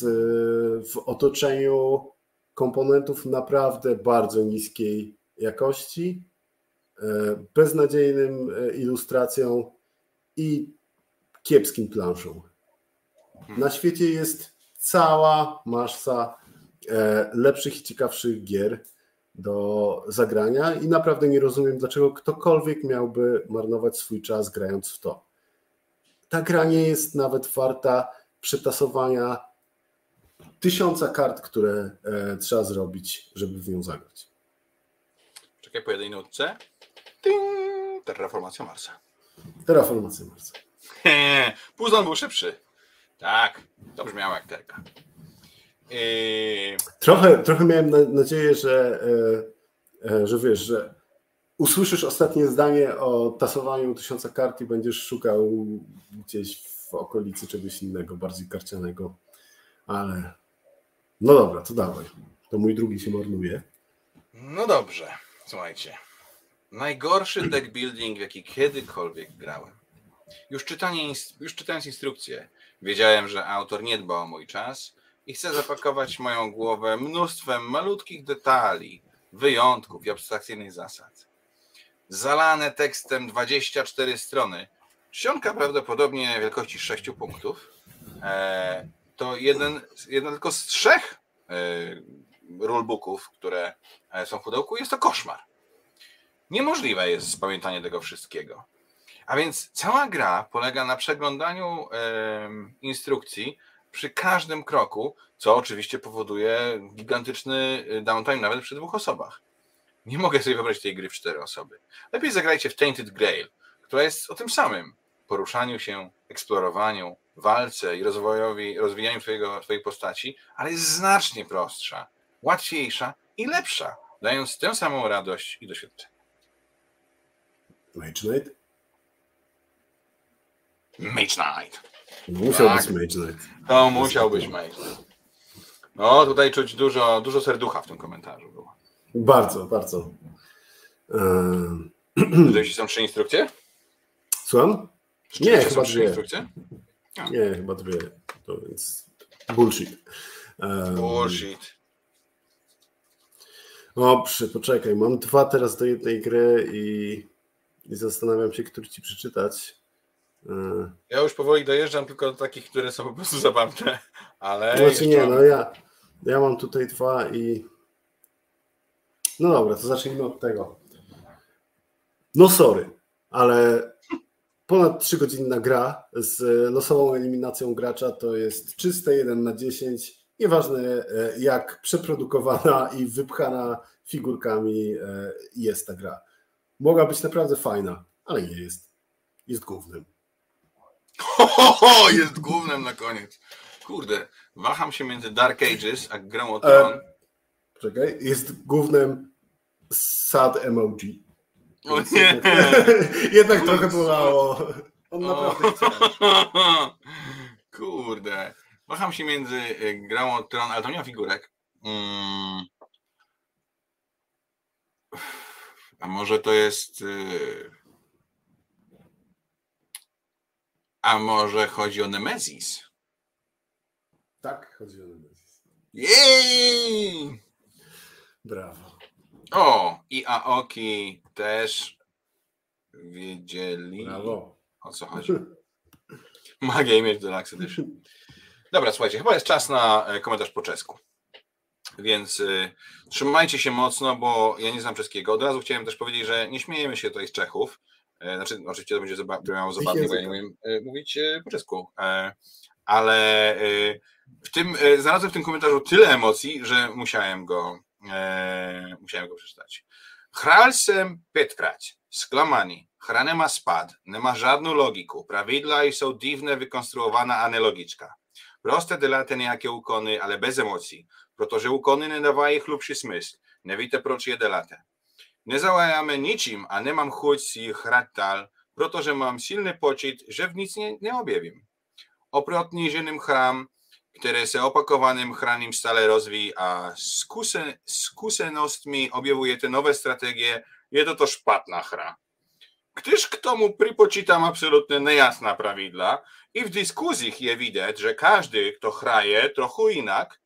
B: w otoczeniu komponentów naprawdę bardzo niskiej jakości, e, beznadziejnym e, ilustracją i kiepskim planszą. Hmm. Na świecie jest cała masa e, lepszych i ciekawszych gier do zagrania i naprawdę nie rozumiem, dlaczego ktokolwiek miałby marnować swój czas grając w to. Ta gra nie jest nawet warta przetasowania tysiąca kart, które trzeba zrobić, żeby w nią zagrać.
A: Czekaj po jednej nutce. Terraformacja Marsa.
B: Terraformacja Marsa.
A: Puzon był szybszy. Tak, to brzmiało jak terka.
B: Yy... Trochę, trochę miałem na, nadzieję, że, e, e, że wiesz, że usłyszysz ostatnie zdanie o tasowaniu tysiąca kart i będziesz szukał gdzieś w okolicy czegoś innego, bardziej karcianego, ale no dobra, to dawaj. To mój drugi się marnuje.
A: No dobrze, słuchajcie. Najgorszy deck building, w jaki kiedykolwiek grałem. Już, czytanie, już czytając instrukcję, wiedziałem, że autor nie dba o mój czas i chce zapakować moją głowę mnóstwem malutkich detali, wyjątków i abstrakcyjnych zasad. Zalane tekstem 24 strony, czcionka prawdopodobnie wielkości 6 punktów, e, to jeden, jeden tylko z trzech e, rulebooków, które e, są w pudełku, jest to koszmar. Niemożliwe jest spamiętanie tego wszystkiego. A więc cała gra polega na przeglądaniu instrukcji przy każdym kroku, co oczywiście powoduje gigantyczny downtime nawet przy dwóch osobach. Nie mogę sobie wyobrazić tej gry w cztery osoby. Lepiej zagrajcie w Tainted Grail, która jest o tym samym poruszaniu się, eksplorowaniu, walce i rozwojowi, rozwijaniu twojego, twojej postaci, ale jest znacznie prostsza, łatwiejsza i lepsza, dając tę samą radość i doświadczenie.
B: Mage Knight?
A: Mage Knight.
B: Musiał tak. być Mage Knight.
A: To musiał być Mage Knight. No, tutaj czuć dużo, dużo serducha w tym komentarzu było.
B: Bardzo, bardzo. Eee,
A: To jeśli są trzy instrukcje?
B: Słucham? Nie,
A: są
B: chyba
A: trzy
B: dwie.
A: instrukcje?
B: Nie, chyba dwie. To więc bullshit. Eee,
A: Bullshit.
B: Dobrze, poczekaj. Mam dwa teraz do jednej gry i, i zastanawiam się, który ci przeczytać. Eee,
A: Ja już powoli dojeżdżam tylko do takich, które są po prostu zabawne, ale
B: Znaczy
A: jeszcze
B: nie,
A: mam-
B: no ja, ja mam tutaj dwa i. No dobra, to zacznijmy od tego. No sorry, ale ponad 3 godzinna gra z losową eliminacją gracza to jest czyste 1 na 10. Nieważne e, jak przeprodukowana i wypchana figurkami e, jest ta gra. Mogła być naprawdę fajna, ale nie jest. Jest głównym.
A: Ho, ho, ho, jest głównym na koniec. Kurde, waham się między Dark Ages a grą o Tron.
B: E, Czekaj, jest głównym sad emoji.
A: O nie!
B: Jednak, jednak trochę bolało. On naprawdę chciał.
A: Kurde. Waham się między y, grą o Tron, ale to nie ma figurek. Mm. A może to jest. y, A może chodzi o Nemesis?
B: Tak, chodzi o Nemesis.
A: Jej!
B: Brawo.
A: O, i Aoki też wiedzieli
B: Brawo.
A: o co chodzi. Magia i mieć Deluxe Edition. Dobra, słuchajcie, chyba jest czas na e, komentarz po czesku. Więc y, trzymajcie się mocno, bo ja nie znam czeskiego. Od razu chciałem też powiedzieć, że nie śmiejemy się tutaj z Czechów. E, znaczy, oczywiście to będzie zaba- miało zabawnie, bo ja nie umiem e, mówić po czesku. Ale w tym, znalazłem w tym komentarzu tyle emocji, że musiałem go, musiałem go przeczytać. Hral jsem pětkrát. Zklamani. Hra nemá spad, nemá žádnou logiku. Pravidla jsou divně vykonstruovaná a nelogička. Prostě děláte nějaké úkony, ale bez emocí, protože úkony nedávají hlubší smysl. Nevíte, proč je děláte. Nezaujame ničím a nemám chuť si jich hrát dál, protože mám silný pocit, že v nic ne, neobjevím. Oproti jiným hrám, které se opakovaným hraním stále rozvíjí a skuse, zkušenostmi objevujete nové strategie, je to špatná hra. Gdyż k tomu pripočítam absolutnie nejasná pravidla i w dyskusjach je widać, że każdy, kto hraje trochę inak,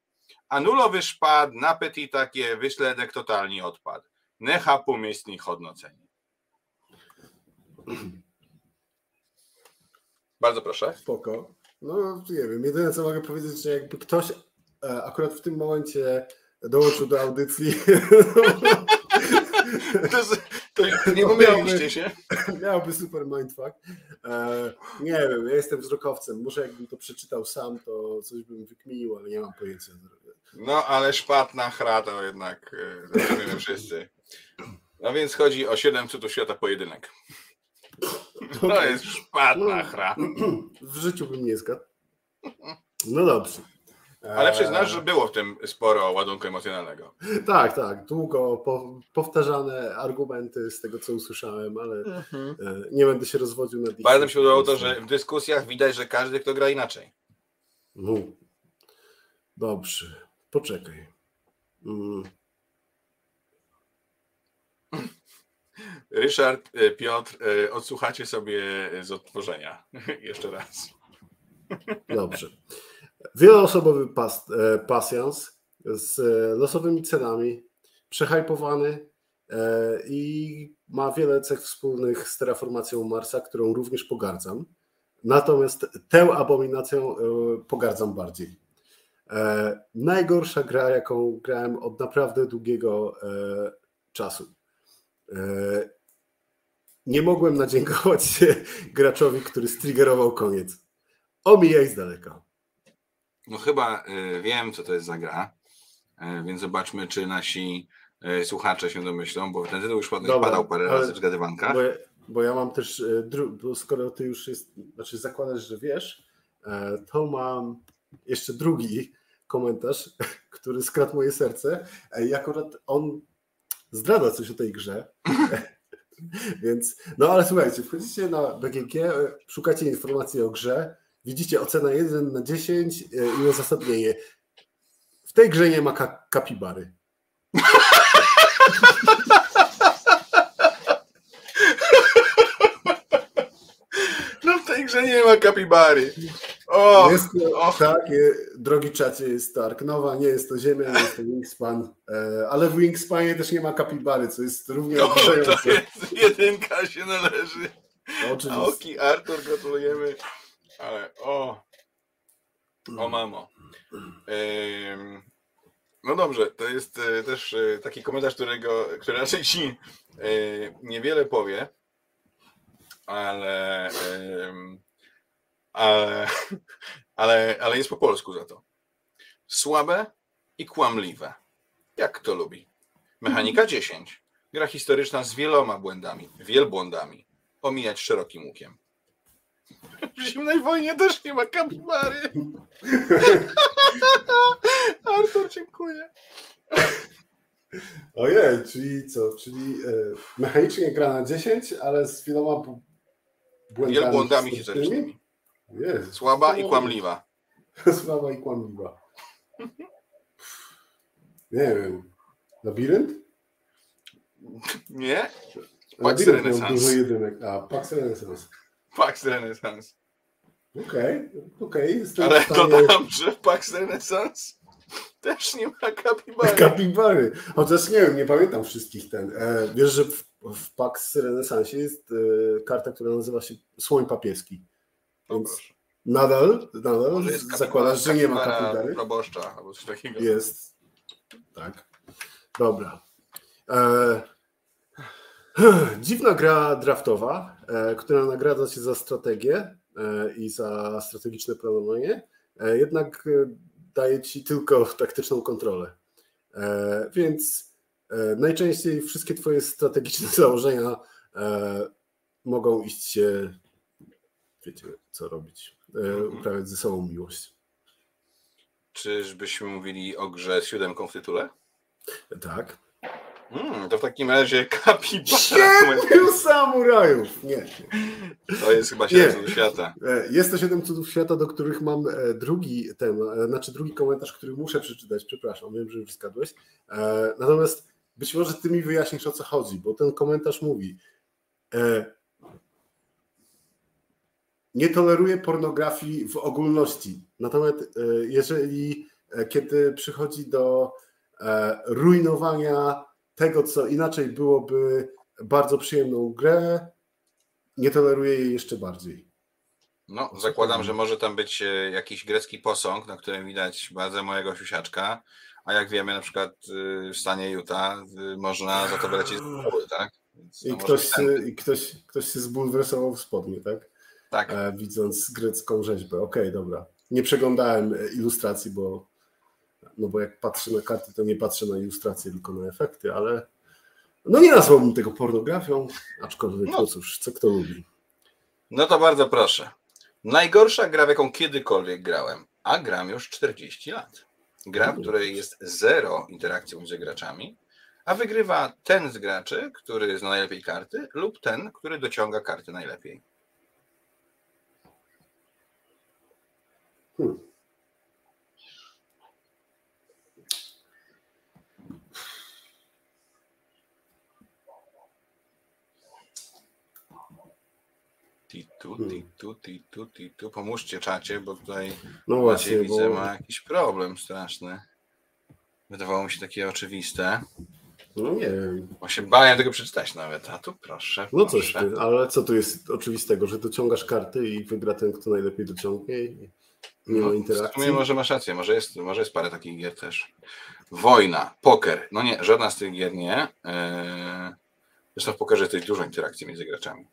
A: a nulowy szpad na takie wysledek totalnie odpadł. Nechápu miestnych hodnocení. Bardzo proszę.
B: Spoko. No nie wiem, jedyne co mogę powiedzieć, że jakby ktoś e, akurat w tym momencie dołączył do audycji,
A: To, to nie pomyliliście się?
B: miałby super mindfuck. E, nie wiem, ja jestem wzrokowcem. Może jakbym to przeczytał sam, to coś bym wykminił, ale nie mam pojęcia.
A: No, ale szpatna hra to jednak y, rozumiemy wszyscy. No więc chodzi o 7 cudów świata pojedynek. To jest szpatna hra.
B: W życiu bym nie zgadł. No dobrze.
A: Ale przyznasz,
B: E,
A: że było w tym sporo ładunku emocjonalnego.
B: Tak, tak. Długo po, powtarzane argumenty z tego, co usłyszałem, ale e, nie będę się rozwodził nad ich.
A: Bardzo mi się podobało to, że w dyskusjach widać, że każdy, kto gra inaczej.
B: No. Dobrze, poczekaj. Mm.
A: Ryszard, y, Piotr, y, odsłuchacie sobie z odtworzenia. Jeszcze raz.
B: Dobrze. Wieloosobowy pas, e, pasjans z e, losowymi cenami, przehypowany e, i ma wiele cech wspólnych z terraformacją Marsa, którą również pogardzam. Natomiast tę abominacją e, pogardzam bardziej. E, najgorsza gra, jaką grałem od naprawdę długiego e, czasu. Nie mogłem nadziękować się graczowi, który striggerował koniec. Omijaj z daleka.
A: No chyba y, wiem, co to jest za gra, y, więc zobaczmy, czy nasi y, słuchacze się domyślą, bo ten tytuł już padł,
B: Dobra,
A: padał parę razy w zgadywankach.
B: Bo, ja- bo ja mam też, e, bo skoro ty już jest, znaczy zakładasz, że wiesz, e, to mam jeszcze drugi komentarz, który skradł moje serce. E, I akurat on zdradza coś o tej grze. Więc, no ale słuchajcie, wchodzicie na BGG, e, szukacie informacji o grze, Widzicie, ocena 1 na 10 e, i uzasadnienie. W tej grze nie ma ka kapibary.
A: No w tej grze nie ma kapibary. O,
B: jest,
A: o.
B: Tak, drogi czacie, jest to Arknowa, nie jest to Ziemia, nie jest to Wingspan, e, ale w Wingspanie też nie ma kapibary, co jest równie
A: no,
B: oburzające.
A: Jedynka się należy.
B: Oczywiście.
A: Oki, Artur, gratulujemy. Ale o, o mamo. Ym, no dobrze, to jest e, też e, taki komentarz, którego, który raczej ci e, niewiele powie, ale, ale, ale, ale jest po polsku za to. Słabe i kłamliwe. Jak kto lubi. Mechanika 10. Gra historyczna z wieloma błędami, wielbłądami. Omijać szerokim łukiem. W zimnej wojnie też nie ma kapibary. Artur, dziękuję.
B: Ojej, czyli co, czyli e, mechanicznie gra na 10, ale z wieloma błędami
A: Wielbłądami
B: historycznymi? Jest.
A: Słaba i kłamliwa.
B: Słaba i kłamliwa. Nie wiem. Labirynt?
A: Nie? Pax Renaissance.
B: dużo jedynek. A, Pax Renaissance.
A: Pax Renaissance.
B: Okej, okej. jestem
A: Ale
B: stanie-
A: dodam, że w Pax Renaissance też nie ma kapibary.
B: Kapibary. Chociaż nie wiem, nie pamiętam wszystkich ten. E, wiesz, że w, w Pax Renaissance jest e, karta, która nazywa się Słoń Papieski. Więc
A: proszę.
B: nadal, nadal
A: kapibara-
B: zakładasz, że nie ma kapibary?
A: Proboszcza albo coś takiego.
B: Jest. Tak. Dobra. E, dziwna gra draftowa, e, która nagradza się za strategię e, i za strategiczne planowanie, e, jednak daje ci tylko taktyczną kontrolę. Więc najczęściej wszystkie twoje strategiczne założenia mogą iść się, wiecie co robić, e, uprawiać ze sobą miłość.
A: Czyżbyśmy mówili o grze z siódemką w tytule?
B: Tak.
A: Mm, to w takim razie kapibara.
B: Siedmiu samurajów! Nie.
A: To jest chyba siedem świata.
B: E, Jest to siedem cudów świata, do których mam e, drugi temat, e, znaczy drugi komentarz, który muszę przeczytać. Przepraszam, wiem, że już zgadłeś. Natomiast być może ty mi wyjaśnisz o co chodzi, bo ten komentarz mówi. Nie toleruję pornografii w ogólności. Natomiast jeżeli kiedy przychodzi do rujnowania tego, co inaczej byłoby bardzo przyjemną grę, nie toleruję jej jeszcze bardziej.
A: No, zakładam, że może tam być e, jakiś grecki posąg, na którym widać bazę mojego siusiaczka, a jak wiemy, na przykład y, w stanie Utah y, można za to wylecieć z szkoły, tak? Więc
B: I ktoś,
A: ten-
B: i ktoś, ktoś się zbulwersował w spodnie, tak?
A: Tak,
B: E, widząc grecką rzeźbę. Okej, dobra. Nie przeglądałem e, ilustracji, bo no bo jak patrzę na karty, to nie patrzę na ilustracje, tylko na efekty, ale no nie nazwałbym tego pornografią, aczkolwiek
A: No.
B: no cóż, co kto lubi.
A: no to bardzo proszę. Najgorsza gra, w jaką kiedykolwiek grałem, a gram już 40 lat. Gra, w której jest zero interakcji między graczami, a wygrywa ten z graczy, który zna najlepiej karty, lub ten, który dociąga karty najlepiej.
B: Hmm.
A: Titu,
B: Hmm.
A: titu, titu, titu. Pomóżcie czacie, bo tutaj
B: No właśnie,
A: widzę
B: bo
A: ma jakiś problem straszny. Wydawało mi się takie oczywiste.
B: no nie wiem.
A: Się bałem tego przeczytać nawet. A tu proszę.
B: No coś ty, ale co tu jest oczywistego, że dociągasz karty i wygra ten, kto najlepiej dociągnie i nie ma
A: No, w
B: interakcji.
A: sumie może masz rację, może jest, może jest parę takich gier też. Wojna, poker. No nie, żadna z tych gier nie. Eee, Zresztą w pokerze jest dość dużo interakcji między graczami.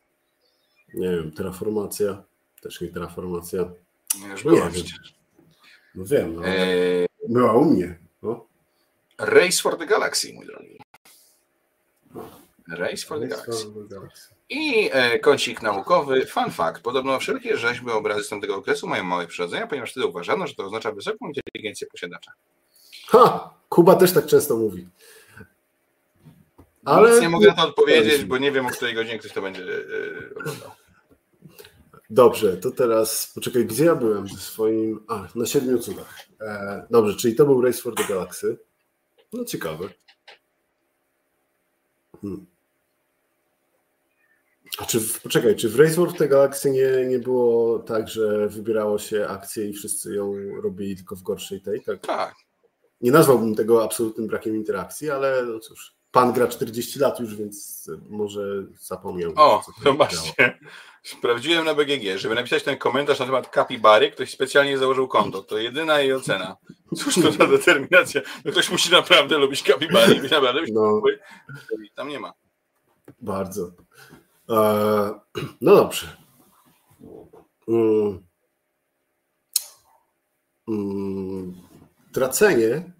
B: Nie wiem, terraformacja, też nie terraformacja.
A: Już
B: Nie wiem.
A: przecież.
B: No wiem, no,
A: Eee,
B: była u mnie. No.
A: Race for the Galaxy, mój drogi. Race for the Galaxy. I e, kącik naukowy, fun fact. Podobno wszelkie rzeźby, obrazy z tamtego okresu mają małe przyrodzenia, ponieważ wtedy uważano, że to oznacza wysoką inteligencję posiadacza.
B: Ha! Kuba też tak często mówi. Ale
A: Nic nie mogę na to odpowiedzieć, bo nie wiem, o której godzinie ktoś to będzie e, oglądał.
B: Dobrze, to teraz poczekaj, gdzie ja byłem ze swoim. A, na siedmiu cudach. E, dobrze, czyli to był Race for the Galaxy. No ciekawe. Hmm. A czy, w- poczekaj, czy w Race of the Galaxy nie, nie było tak, że wybierało się akcję i wszyscy ją robili tylko w gorszej tej? Tak?
A: Tak.
B: Nie nazwałbym tego absolutnym brakiem interakcji, ale no cóż, pan gra 40 lat już, więc może zapomniał.
A: O, zobaczcie. Sprawdziłem na BGG, żeby napisać ten komentarz na temat kapibary, ktoś specjalnie założył konto. To jedyna jej ocena. Cóż to za determinacja? No ktoś musi naprawdę lubić kapibary i naprawdę
B: No,
A: tam nie ma.
B: bardzo. Eee, no dobrze. Mm. Mm. Tracenie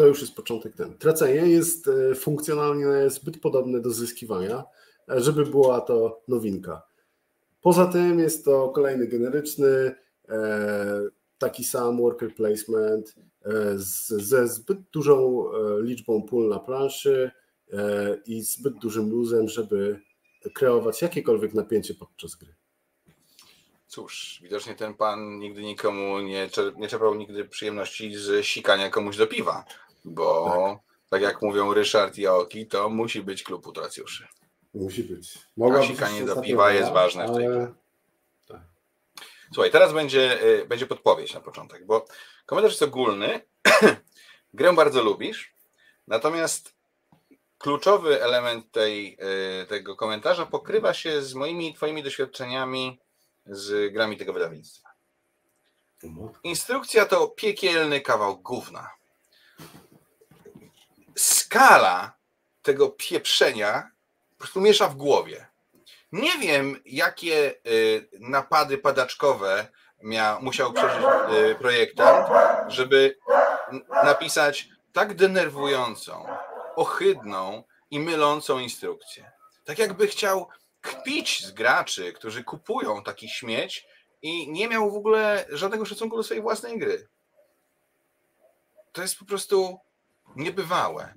B: to już jest początek ten. Tracenie jest e, funkcjonalnie zbyt podobne do zyskiwania, e, żeby była to nowinka. Poza tym jest to kolejny generyczny, e, taki sam worker placement ze zbyt dużą liczbą pól na planszy i zbyt dużym luzem, żeby kreować jakiekolwiek napięcie podczas gry.
A: Cóż, widocznie ten pan nigdy nikomu nie, czer- nie czerpał nigdy przyjemności z sikania komuś do piwa, bo tak, jak mówią Ryszard i Aoki, to musi być klub utracjuszy.
B: Musi być.
A: A sikanie do piwa jest ważne w tej grze. Słuchaj, teraz będzie, y, będzie podpowiedź na początek, bo komentarz jest ogólny. Grę bardzo lubisz, natomiast kluczowy element tej, y, tego komentarza pokrywa się z moimi twoimi doświadczeniami z grami tego wydawnictwa. Instrukcja to piekielny kawał gówna. Skala tego pieprzenia po prostu miesza w głowie. Nie wiem, jakie y, napady padaczkowe mia, musiał przeżyć y, projektant, żeby napisać tak denerwującą, ohydną i mylącą instrukcję. Tak jakby chciał kpić z graczy, którzy kupują taki śmieć i nie miał w ogóle żadnego szacunku do swojej własnej gry. To jest po prostu niebywałe.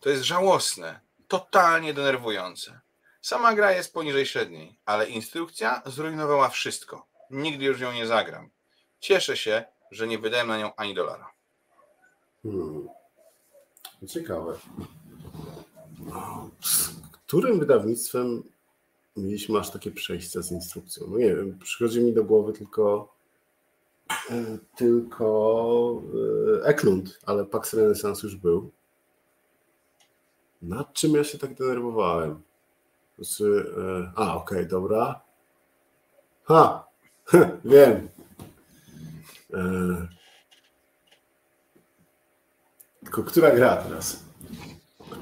A: To jest żałosne, totalnie denerwujące. Sama gra jest poniżej średniej, ale instrukcja zrujnowała wszystko. Nigdy już ją nie zagram. Cieszę się, że nie wydałem na nią ani dolara.
B: Hmm. Ciekawe. Z którym wydawnictwem mieliśmy aż takie przejścia z instrukcją? No nie wiem, przychodzi mi do głowy tylko tylko e, Eklund, ale Pax Renaissance już był. Nad czym ja się tak denerwowałem? Znaczy, e, a, okej, dobra. Ha! Wiem. Tylko która gra teraz?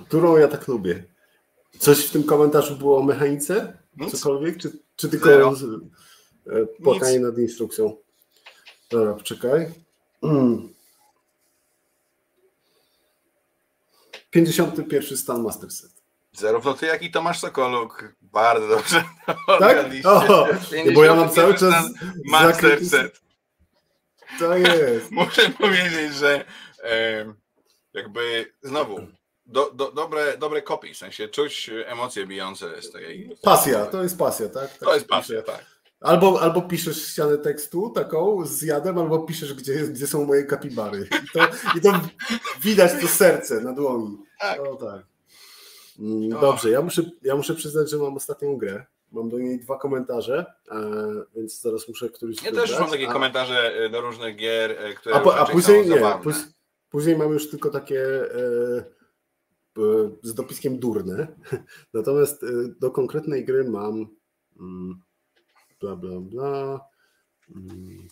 B: Którą ja tak lubię? Coś w tym komentarzu było o mechanice?
A: Nic.
B: Cokolwiek? Czy, czy tylko
A: Zero.
B: płakanie nad instrukcją? Dobra, poczekaj. Mm. 51 stan Master Set.
A: Zarówno ty, jak i Tomasz Sokoluk. Bardzo dobrze.
B: Tak? O, bo ja mam cały
A: 51
B: czas
A: stan Master
B: zakryty-
A: set.
B: To jest.
A: Muszę powiedzieć, że em, jakby znowu do, do, dobre, dobre kopii, w sensie czuć emocje bijące z tej.
B: Pasja, to jest pasja, tak? tak
A: To jest pasja, tak.
B: Albo, albo piszesz ścianę tekstu taką z jadem, albo piszesz, gdzie, gdzie są moje kapibary. I to, I to widać to serce na dłoni.
A: Tak.
B: O, tak. Mm. Dobrze, ja muszę, ja muszę przyznać, że mam ostatnią grę. Mam do niej dwa komentarze, e, więc zaraz muszę któryś
A: Ja też mam takie
B: a,
A: komentarze e, do różnych gier, e, które
B: a, po, a później nie.
A: zabawne.
B: Póź, później mam już tylko takie e, z dopiskiem durne. Natomiast do konkretnej gry mam mm, bla bla bla. Mm.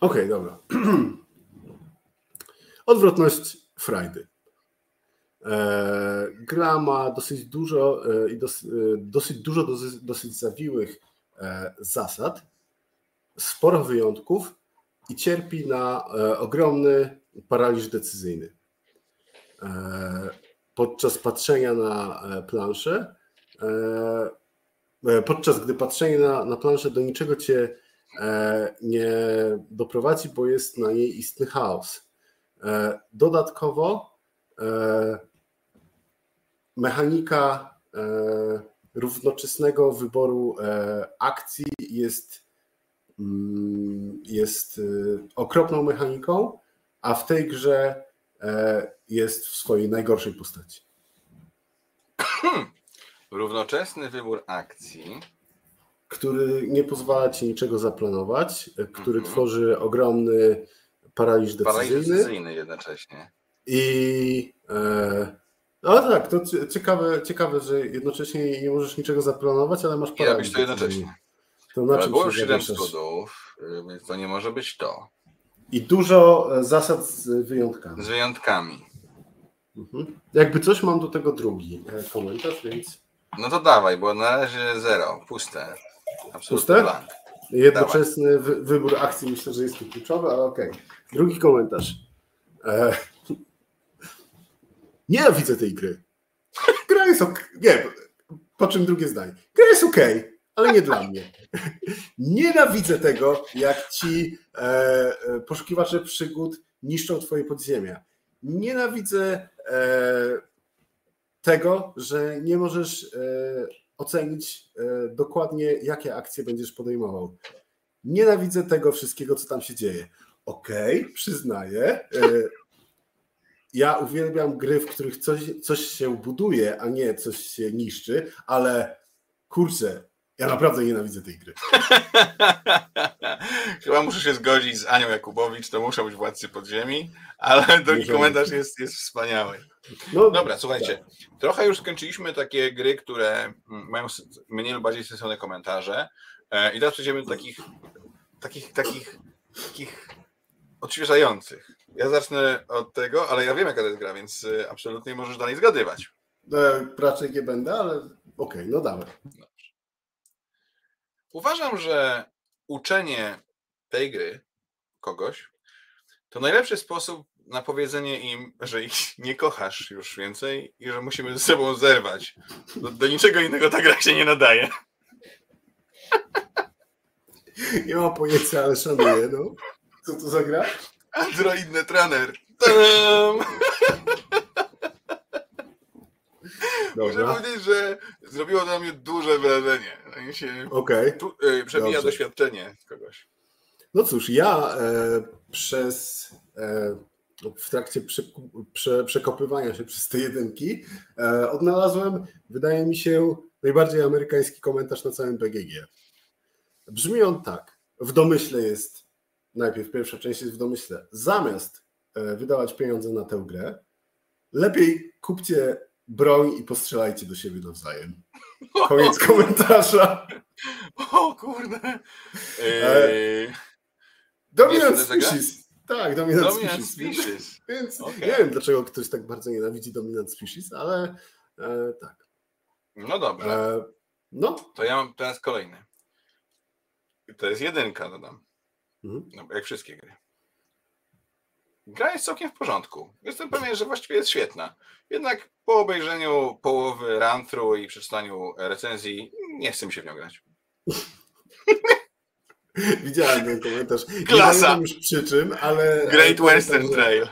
B: Okej, dobra. Odwrotność frajdy. E, gra ma dosyć dużo e, i dos, e, dosyć dużo dosyć, dosyć zawiłych zasad, sporo wyjątków i cierpi na ogromny paraliż decyzyjny. Podczas patrzenia na e, planszę, e, e, podczas gdy patrzenie na, na planszę do niczego cię nie doprowadzi, bo jest na niej istny chaos. Dodatkowo mechanika równoczesnego wyboru akcji jest, mm, jest okropną mechaniką, a w tej grze jest w swojej najgorszej postaci.
A: Równoczesny wybór akcji.
B: Który nie pozwala ci niczego zaplanować, e, który
A: Mhm.
B: tworzy ogromny paraliż
A: Paraliż
B: decyzyjny.
A: decyzyjny jednocześnie.
B: I e, no tak, to cie- ciekawe, ciekawe, że jednocześnie nie możesz niczego zaplanować, ale masz paraliż
A: robisz to jednocześnie.
B: decyzyjny. To na
A: Ale było już 7
B: zawieszasz?
A: cudów, y, więc to nie może być to.
B: I dużo e, zasad z wyjątkami.
A: Z wyjątkami.
B: Mhm. Jakby coś mam do tego drugi e, komentarz, więc
A: No to dawaj, bo na razie zero, puste. Absolutny
B: Puste?
A: blank.
B: jednoczesny wy, wybór akcji myślę, że jest tu kluczowy, ale okej. Drugi komentarz. E, nienawidzę tej gry. Gra jest ok. Nie, po czym drugie zdanie. Gra jest okej, ale nie dla mnie. Nienawidzę tego, jak ci e, e, poszukiwacze przygód niszczą twoje podziemia. Nienawidzę e, tego, że nie możesz e, ocenić e, dokładnie, jakie akcje będziesz podejmował. Nienawidzę tego wszystkiego, co tam się dzieje. Okej, przyznaję. e, Ja uwielbiam gry, w których coś, coś się buduje, a nie coś się niszczy, ale kurczę, ja naprawdę nienawidzę tej gry.
A: Chyba muszę się zgodzić z Anią Jakubowicz, to muszą być władcy podziemi, ale drugi komentarz jest, jest wspaniały.
B: No,
A: Dobra, słuchajcie, trochę już skończyliśmy takie gry, które mają mniej lub bardziej sensowne komentarze e, i teraz przejdziemy do takich, takich, takich, takich odświeżających. Ja zacznę od tego, ale ja wiem jaka to jest gra, więc e, absolutnie możesz dalej zgadywać.
B: e, raczej nie będę, ale okej, no dawaj.
A: Uważam, że uczenie tej gry kogoś to najlepszy sposób na powiedzenie im, że ich nie kochasz już więcej i że musimy ze sobą zerwać. Do, do niczego innego ta gra się nie nadaje.
B: Nie mam pojęcia, ale szanuję, no. Co to za gra?
A: Android Netrunner. Muszę powiedzieć, że zrobiło to na mnie duże wrażenie. No i się
B: okej.
A: tu, y, przebija
B: Dobrze.
A: doświadczenie kogoś.
B: No cóż, ja e, przez e, w trakcie prze, prze, przekopywania się przez te jedynki e, odnalazłem, wydaje mi się, najbardziej amerykański komentarz na całym BGG. Brzmi on tak. W domyśle jest, najpierw pierwsza część jest w domyśle, zamiast e, wydawać pieniądze na tę grę, lepiej kupcie broń i postrzelajcie do siebie nawzajem. Koniec komentarza.
A: O kurde.
B: E,
A: Yy,
B: Dominant Species. Tak, Dominant,
A: Dominant
B: Species.
A: Species.
B: Więc
A: Okej.
B: nie wiem, dlaczego ktoś tak bardzo nienawidzi Dominant Species, ale e, tak.
A: No dobra.
B: E, no,
A: To ja mam teraz kolejny. To jest jedynka, dodam.
B: Mhm.
A: No, jak wszystkie gry. Gra jest całkiem w porządku. Jestem pewien, że właściwie jest świetna. Jednak po obejrzeniu połowy run-through i przeczytaniu recenzji nie chcę mi się w nią grać.
B: widziałem ten komentarz. Nie
A: Klasa!
B: pamiętam już przy czym, ale...
A: Great Western Trail.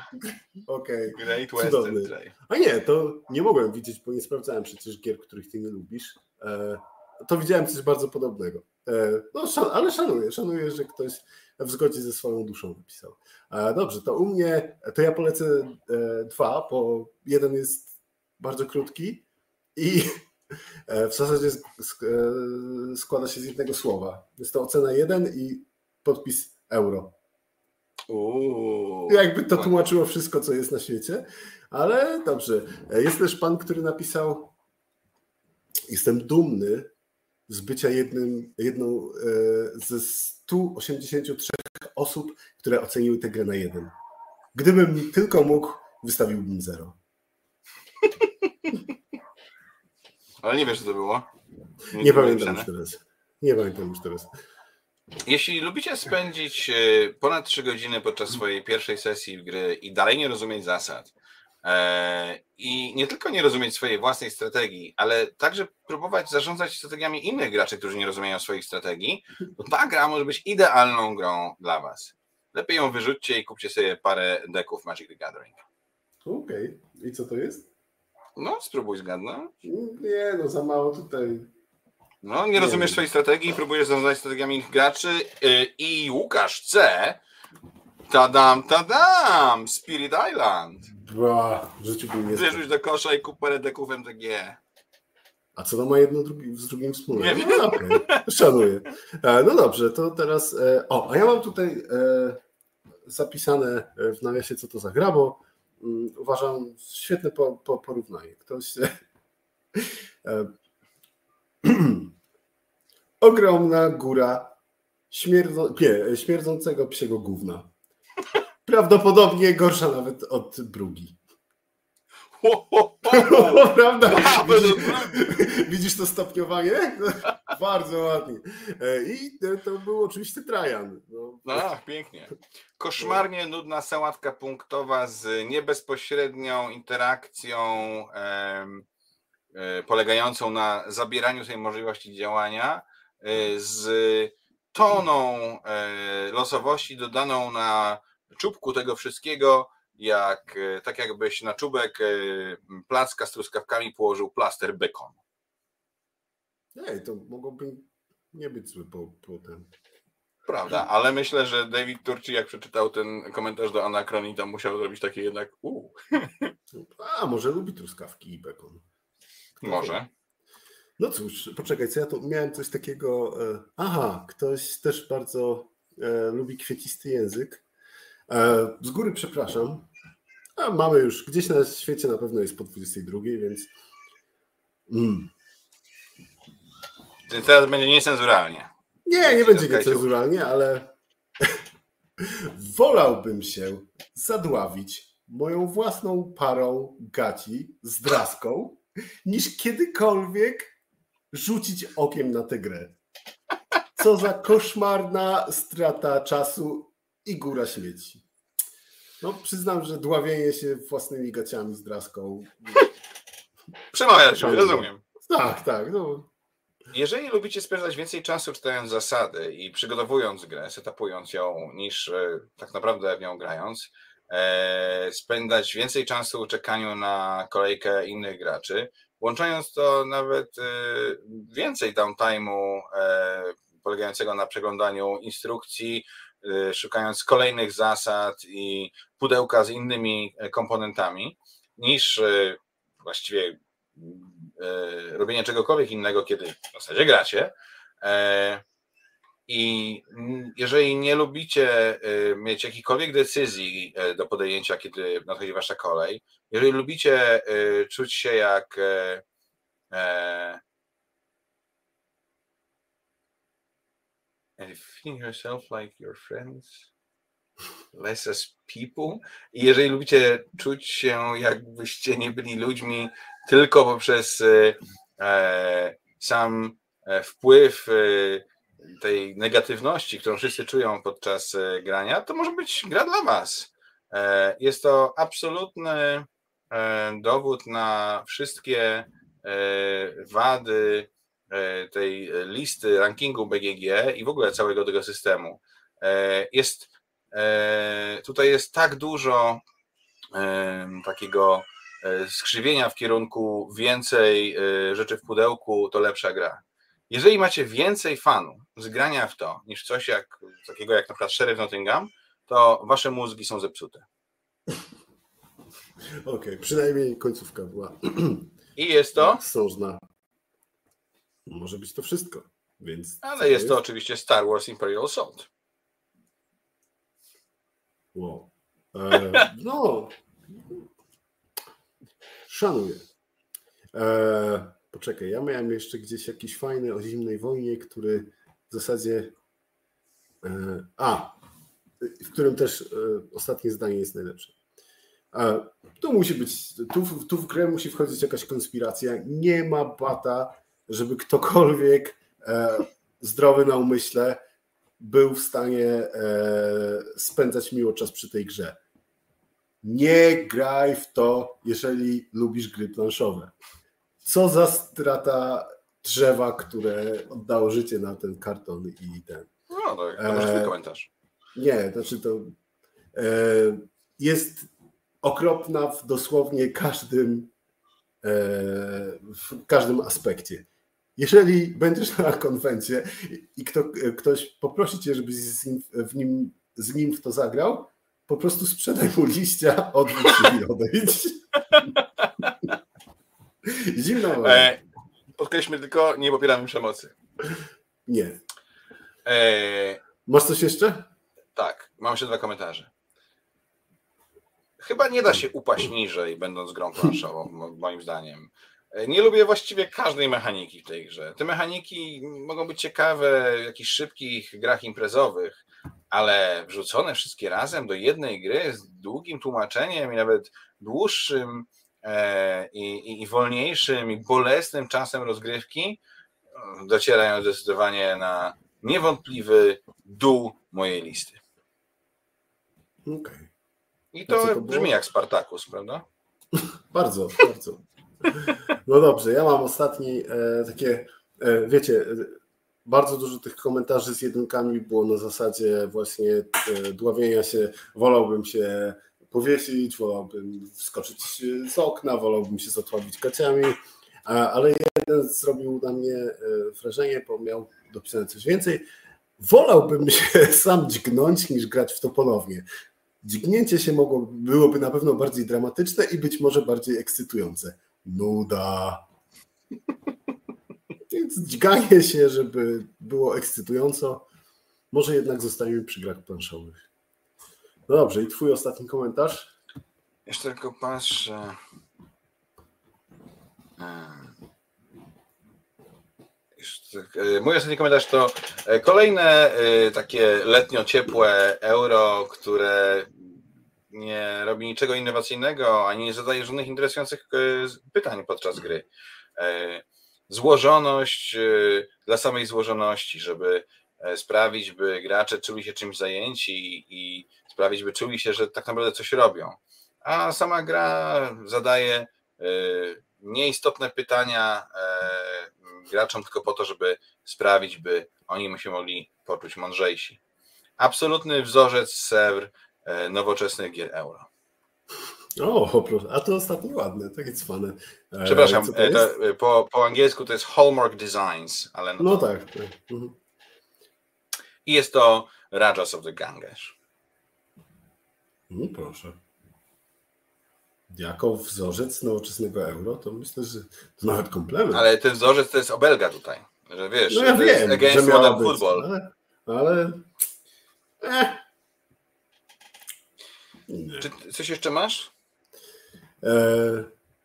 B: Okej.
A: Great
B: Cudowny.
A: Western Trail.
B: A nie, to nie mogłem widzieć, bo nie sprawdzałem przecież gier, których ty nie lubisz. E, to widziałem coś bardzo podobnego. E, no, szan, ale szanuję, szanuję, że ktoś w zgodzie ze swoją duszą napisał. E, dobrze, to u mnie, to ja polecę e, dwa, bo jeden jest bardzo krótki i w zasadzie sk- sk- składa się z jednego słowa. Jest to ocena jeden i podpis euro.
A: Uuu.
B: Jakby to tłumaczyło wszystko, co jest na świecie, ale dobrze. Jest też pan, który napisał: Jestem dumny z bycia jednym, jedną e, ze 183 osób, które oceniły tę grę na jeden. Gdybym tylko mógł, wystawiłbym zero.
A: Ale nie wiesz, co to było?
B: Nie
A: było
B: pamiętam już teraz. Nie pamiętam już teraz.
A: Jeśli lubicie spędzić e, ponad 3 godziny podczas swojej pierwszej sesji w gry i dalej nie rozumieć zasad, i nie tylko nie rozumieć swojej własnej strategii, ale także próbować zarządzać strategiami innych graczy, którzy nie rozumieją swoich strategii, to ta gra może być idealną grą dla Was. Lepiej ją wyrzućcie i kupcie sobie parę deków Magic the Gathering.
B: Okej. I co to jest?
A: No, spróbuj zgadnąć.
B: Nie, no za mało tutaj.
A: No, nie
B: Nie
A: rozumiesz
B: wiem.
A: swojej strategii, próbujesz zarządzać strategiami innych graczy yy, i Łukasz C. Tadam, tadam! Spirit Island.
B: Bła, w życiu bym nie
A: Wyrzuć do kosza i kup parę deków MTG.
B: A co to ma jedno drugi, z drugim wspólne?
A: Nie wiem.
B: No, okej, szanuję. E, No dobrze, to teraz. e, O, a ja mam tutaj e, zapisane w nawiasie, co to za gra, bo mm, uważam świetne po, po, porównanie. Ktoś. Ogromna góra śmierdzo, nie, śmierdzącego psiego gówna. Prawdopodobnie gorsza nawet od brugi.
A: Ho, ho, ho.
B: Prawda? Widzisz, to stopniowanie? Bardzo ładnie. E, I to- był oczywiście Trajan. No,
A: No, ach, pięknie. Koszmarnie nudna sałatka punktowa z niebezpośrednią interakcją em, e, polegającą na zabieraniu tej możliwości działania e, z toną e, losowości dodaną na czubku tego wszystkiego, jak e, tak jakbyś na czubek e, placka z truskawkami położył plaster bacon.
B: Ej, to mogłoby nie być zły po, po ten.
A: Prawda, ale myślę, że David Turci, jak przeczytał ten komentarz do Anachronii, to musiał zrobić takie jednak uuu,
B: A, może lubi truskawki i bekon.
A: może.
B: No cóż, poczekaj, co ja tu miałem coś takiego. e, Aha, ktoś też bardzo e, lubi kwiecisty język. E, z góry przepraszam. A mamy już gdzieś na świecie na pewno jest po 22, więc. Mm.
A: Więc teraz będzie niecenzuralnie.
B: Nie, nie będzie niecenzuralnie, ale wolałbym się zadławić moją własną parą gaci z draską, niż kiedykolwiek rzucić okiem na tę grę. Co za koszmarna strata czasu i góra śmieci. No, przyznam, że dławienie się własnymi gaciami z draską.
A: Przemawiasz, rozumiem.
B: Tak, tak. No,
A: Jeżeli lubicie spędzać więcej czasu czytając zasady i przygotowując grę, setupując ją, niż e, tak naprawdę w nią grając, e, spędzać więcej czasu czekaniu na kolejkę innych graczy, włączając to nawet e, więcej downtime'u e, polegającego na przeglądaniu instrukcji, szukając kolejnych zasad i pudełka z innymi e, komponentami, niż e, właściwie e, robienie czegokolwiek innego, kiedy w zasadzie gracie. E, I jeżeli nie lubicie mieć jakichkolwiek decyzji e, do podjęcia, kiedy nadchodzi wasza kolej, jeżeli lubicie czuć się jak feeling yourself like your friends, less as people. I jeżeli lubicie czuć się, jakbyście nie byli ludźmi, tylko poprzez e, e, sam e, wpływ e, tej negatywności, którą wszyscy czują podczas grania, to może być gra dla Was. Jest to absolutny dowód na wszystkie wady tej listy rankingu BGG i w ogóle całego tego systemu. E, Jest e, tutaj jest tak dużo e, takiego e, skrzywienia w kierunku więcej e, rzeczy w pudełku, to lepsza gra. Jeżeli macie więcej fanu z grania w to, niż coś jak, takiego jak na przykład Sheriff Nottingham, to wasze mózgi są zepsute.
B: Okej, przynajmniej końcówka była
A: I jest to,
B: sążna. Może być to wszystko, więc.
A: ale jest to oczywiście Star Wars Imperial Assault.
B: Wow. E, no. Szanuję. E, poczekaj, ja miałem jeszcze gdzieś jakiś fajny o zimnej wojnie, który w zasadzie. E, a, w którym też e, ostatnie zdanie jest najlepsze. E, tu musi być, tu, w- tu w grę musi wchodzić jakaś konspiracja. Nie ma bata, żeby ktokolwiek e, zdrowy na umyśle był w stanie e, spędzać miło czas przy tej grze. Nie graj w to, jeżeli lubisz gry planszowe. Co za strata drzewa, które oddało życie na ten karton i ten.
A: No, to, to twój
B: E,
A: komentarz.
B: Nie, znaczy to e, jest okropna w dosłownie każdym e, w każdym aspekcie. Jeżeli będziesz na konwencie i kto, ktoś poprosi cię, żebyś z nim, w nim, z nim w to zagrał, po prostu sprzedaj mu liścia, odwróć się i odejdź. Zimno.
A: E, podkreślmy tylko, nie popieramy przemocy.
B: Nie.
A: E,
B: Masz coś jeszcze?
A: tak, mam jeszcze dwa komentarze. Chyba nie da się upaść niżej, będąc grą planszową, mo- moim zdaniem. E, Nie lubię właściwie każdej mechaniki w tej grze. Te mechaniki mogą być ciekawe w jakichś szybkich grach imprezowych, ale wrzucone wszystkie razem do jednej gry z długim tłumaczeniem i nawet dłuższym e, i, i, i wolniejszym i bolesnym czasem rozgrywki e, docierają zdecydowanie na niewątpliwy dół mojej listy.
B: Okej.
A: I
B: A co
A: to,
B: to
A: brzmi jak Spartacus, prawda?
B: Bardzo, bardzo. No dobrze, ja mam ostatni e, takie, e, wiecie, bardzo dużo tych komentarzy z jedynkami było na zasadzie właśnie e, dławienia się, wolałbym się powiesić, wolałbym wskoczyć z okna, wolałbym się zatławić kaciami, a, ale jeden zrobił na mnie e, wrażenie, bo miał dopisane coś więcej. Wolałbym się sam dźgnąć niż grać w to ponownie. Dźgnięcie się mogło, byłoby na pewno bardziej dramatyczne i być może bardziej ekscytujące. Nuda. Więc dźganie się, żeby było ekscytująco, może jednak zostaniemy przy grach planszowych. No dobrze, i twój ostatni komentarz?
A: Jeszcze tylko patrzę. E, e, Mój ostatni komentarz to e, kolejne takie letnio ciepłe euro, które nie robi niczego innowacyjnego, ani nie zadaje żadnych interesujących e, pytań podczas gry. E, Złożoność e, dla samej złożoności, żeby sprawić, by gracze czuli się czymś zajęci i sprawić, by czuli się, że tak naprawdę coś robią a sama gra zadaje nieistotne pytania graczom tylko po to, żeby sprawić, by oni się mogli poczuć mądrzejsi. Absolutny wzorzec Sewr nowoczesnych gier euro.
B: O, proszę. a to ostatni ładne, takie cwane. E,
A: Przepraszam,
B: to
A: e, to, po, po angielsku to jest Hallmark Designs, ale no,
B: No tak. tak. Mhm.
A: i jest to Rajas of the Ganges.
B: No proszę. Jako wzorzec nowoczesnego euro, to myślę, że to nawet komplement.
A: Ale ten wzorzec to jest obelga tutaj, że wiesz,
B: no ja
A: to jest
B: wiem,
A: against
B: że
A: modern
B: być,
A: football.
B: ale... ale... Eh. Nie.
A: Czy coś jeszcze masz?
B: E,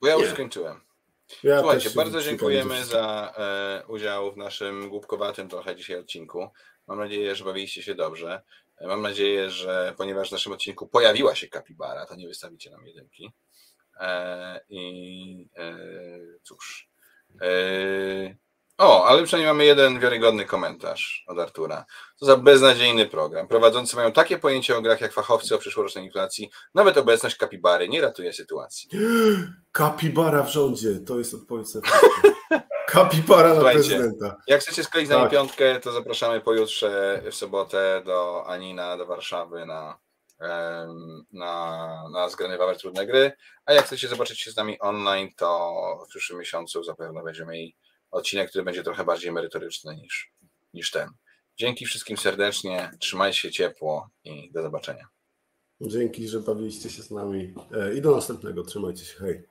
A: Bo ja już
B: Nie.
A: skończyłem.
B: ja
A: Słuchajcie, bardzo dziękujemy za e, udział w naszym głupkowatym trochę dzisiaj odcinku. Mam nadzieję, że bawiliście się dobrze. E, Mam nadzieję, że ponieważ w naszym odcinku pojawiła się kapibara, to nie wystawicie nam jedynki. E, I e, cóż. E, o, ale przynajmniej mamy jeden wiarygodny komentarz od Artura. Co za beznadziejny program. Prowadzący mają takie pojęcie o grach jak fachowcy o przyszłorocznej inflacji. Nawet obecność kapibary nie ratuje sytuacji.
B: Kapibara w rządzie, to jest odpowiedź na. Kapibara na prezydenta.
A: Jak chcecie skleić nami
B: Tak.
A: piątkę, to zapraszamy pojutrze w sobotę do Anina, do Warszawy na, na, na zgrany Wawel Trudne Gry. A jak chcecie zobaczyć się z nami online, to w przyszłym miesiącu zapewne będziemy mieli odcinek, który będzie trochę bardziej merytoryczny niż, niż ten. Dzięki wszystkim serdecznie, trzymajcie się ciepło i do zobaczenia.
B: Dzięki, że bawiliście się z nami. E, I do następnego. Trzymajcie się. Hej.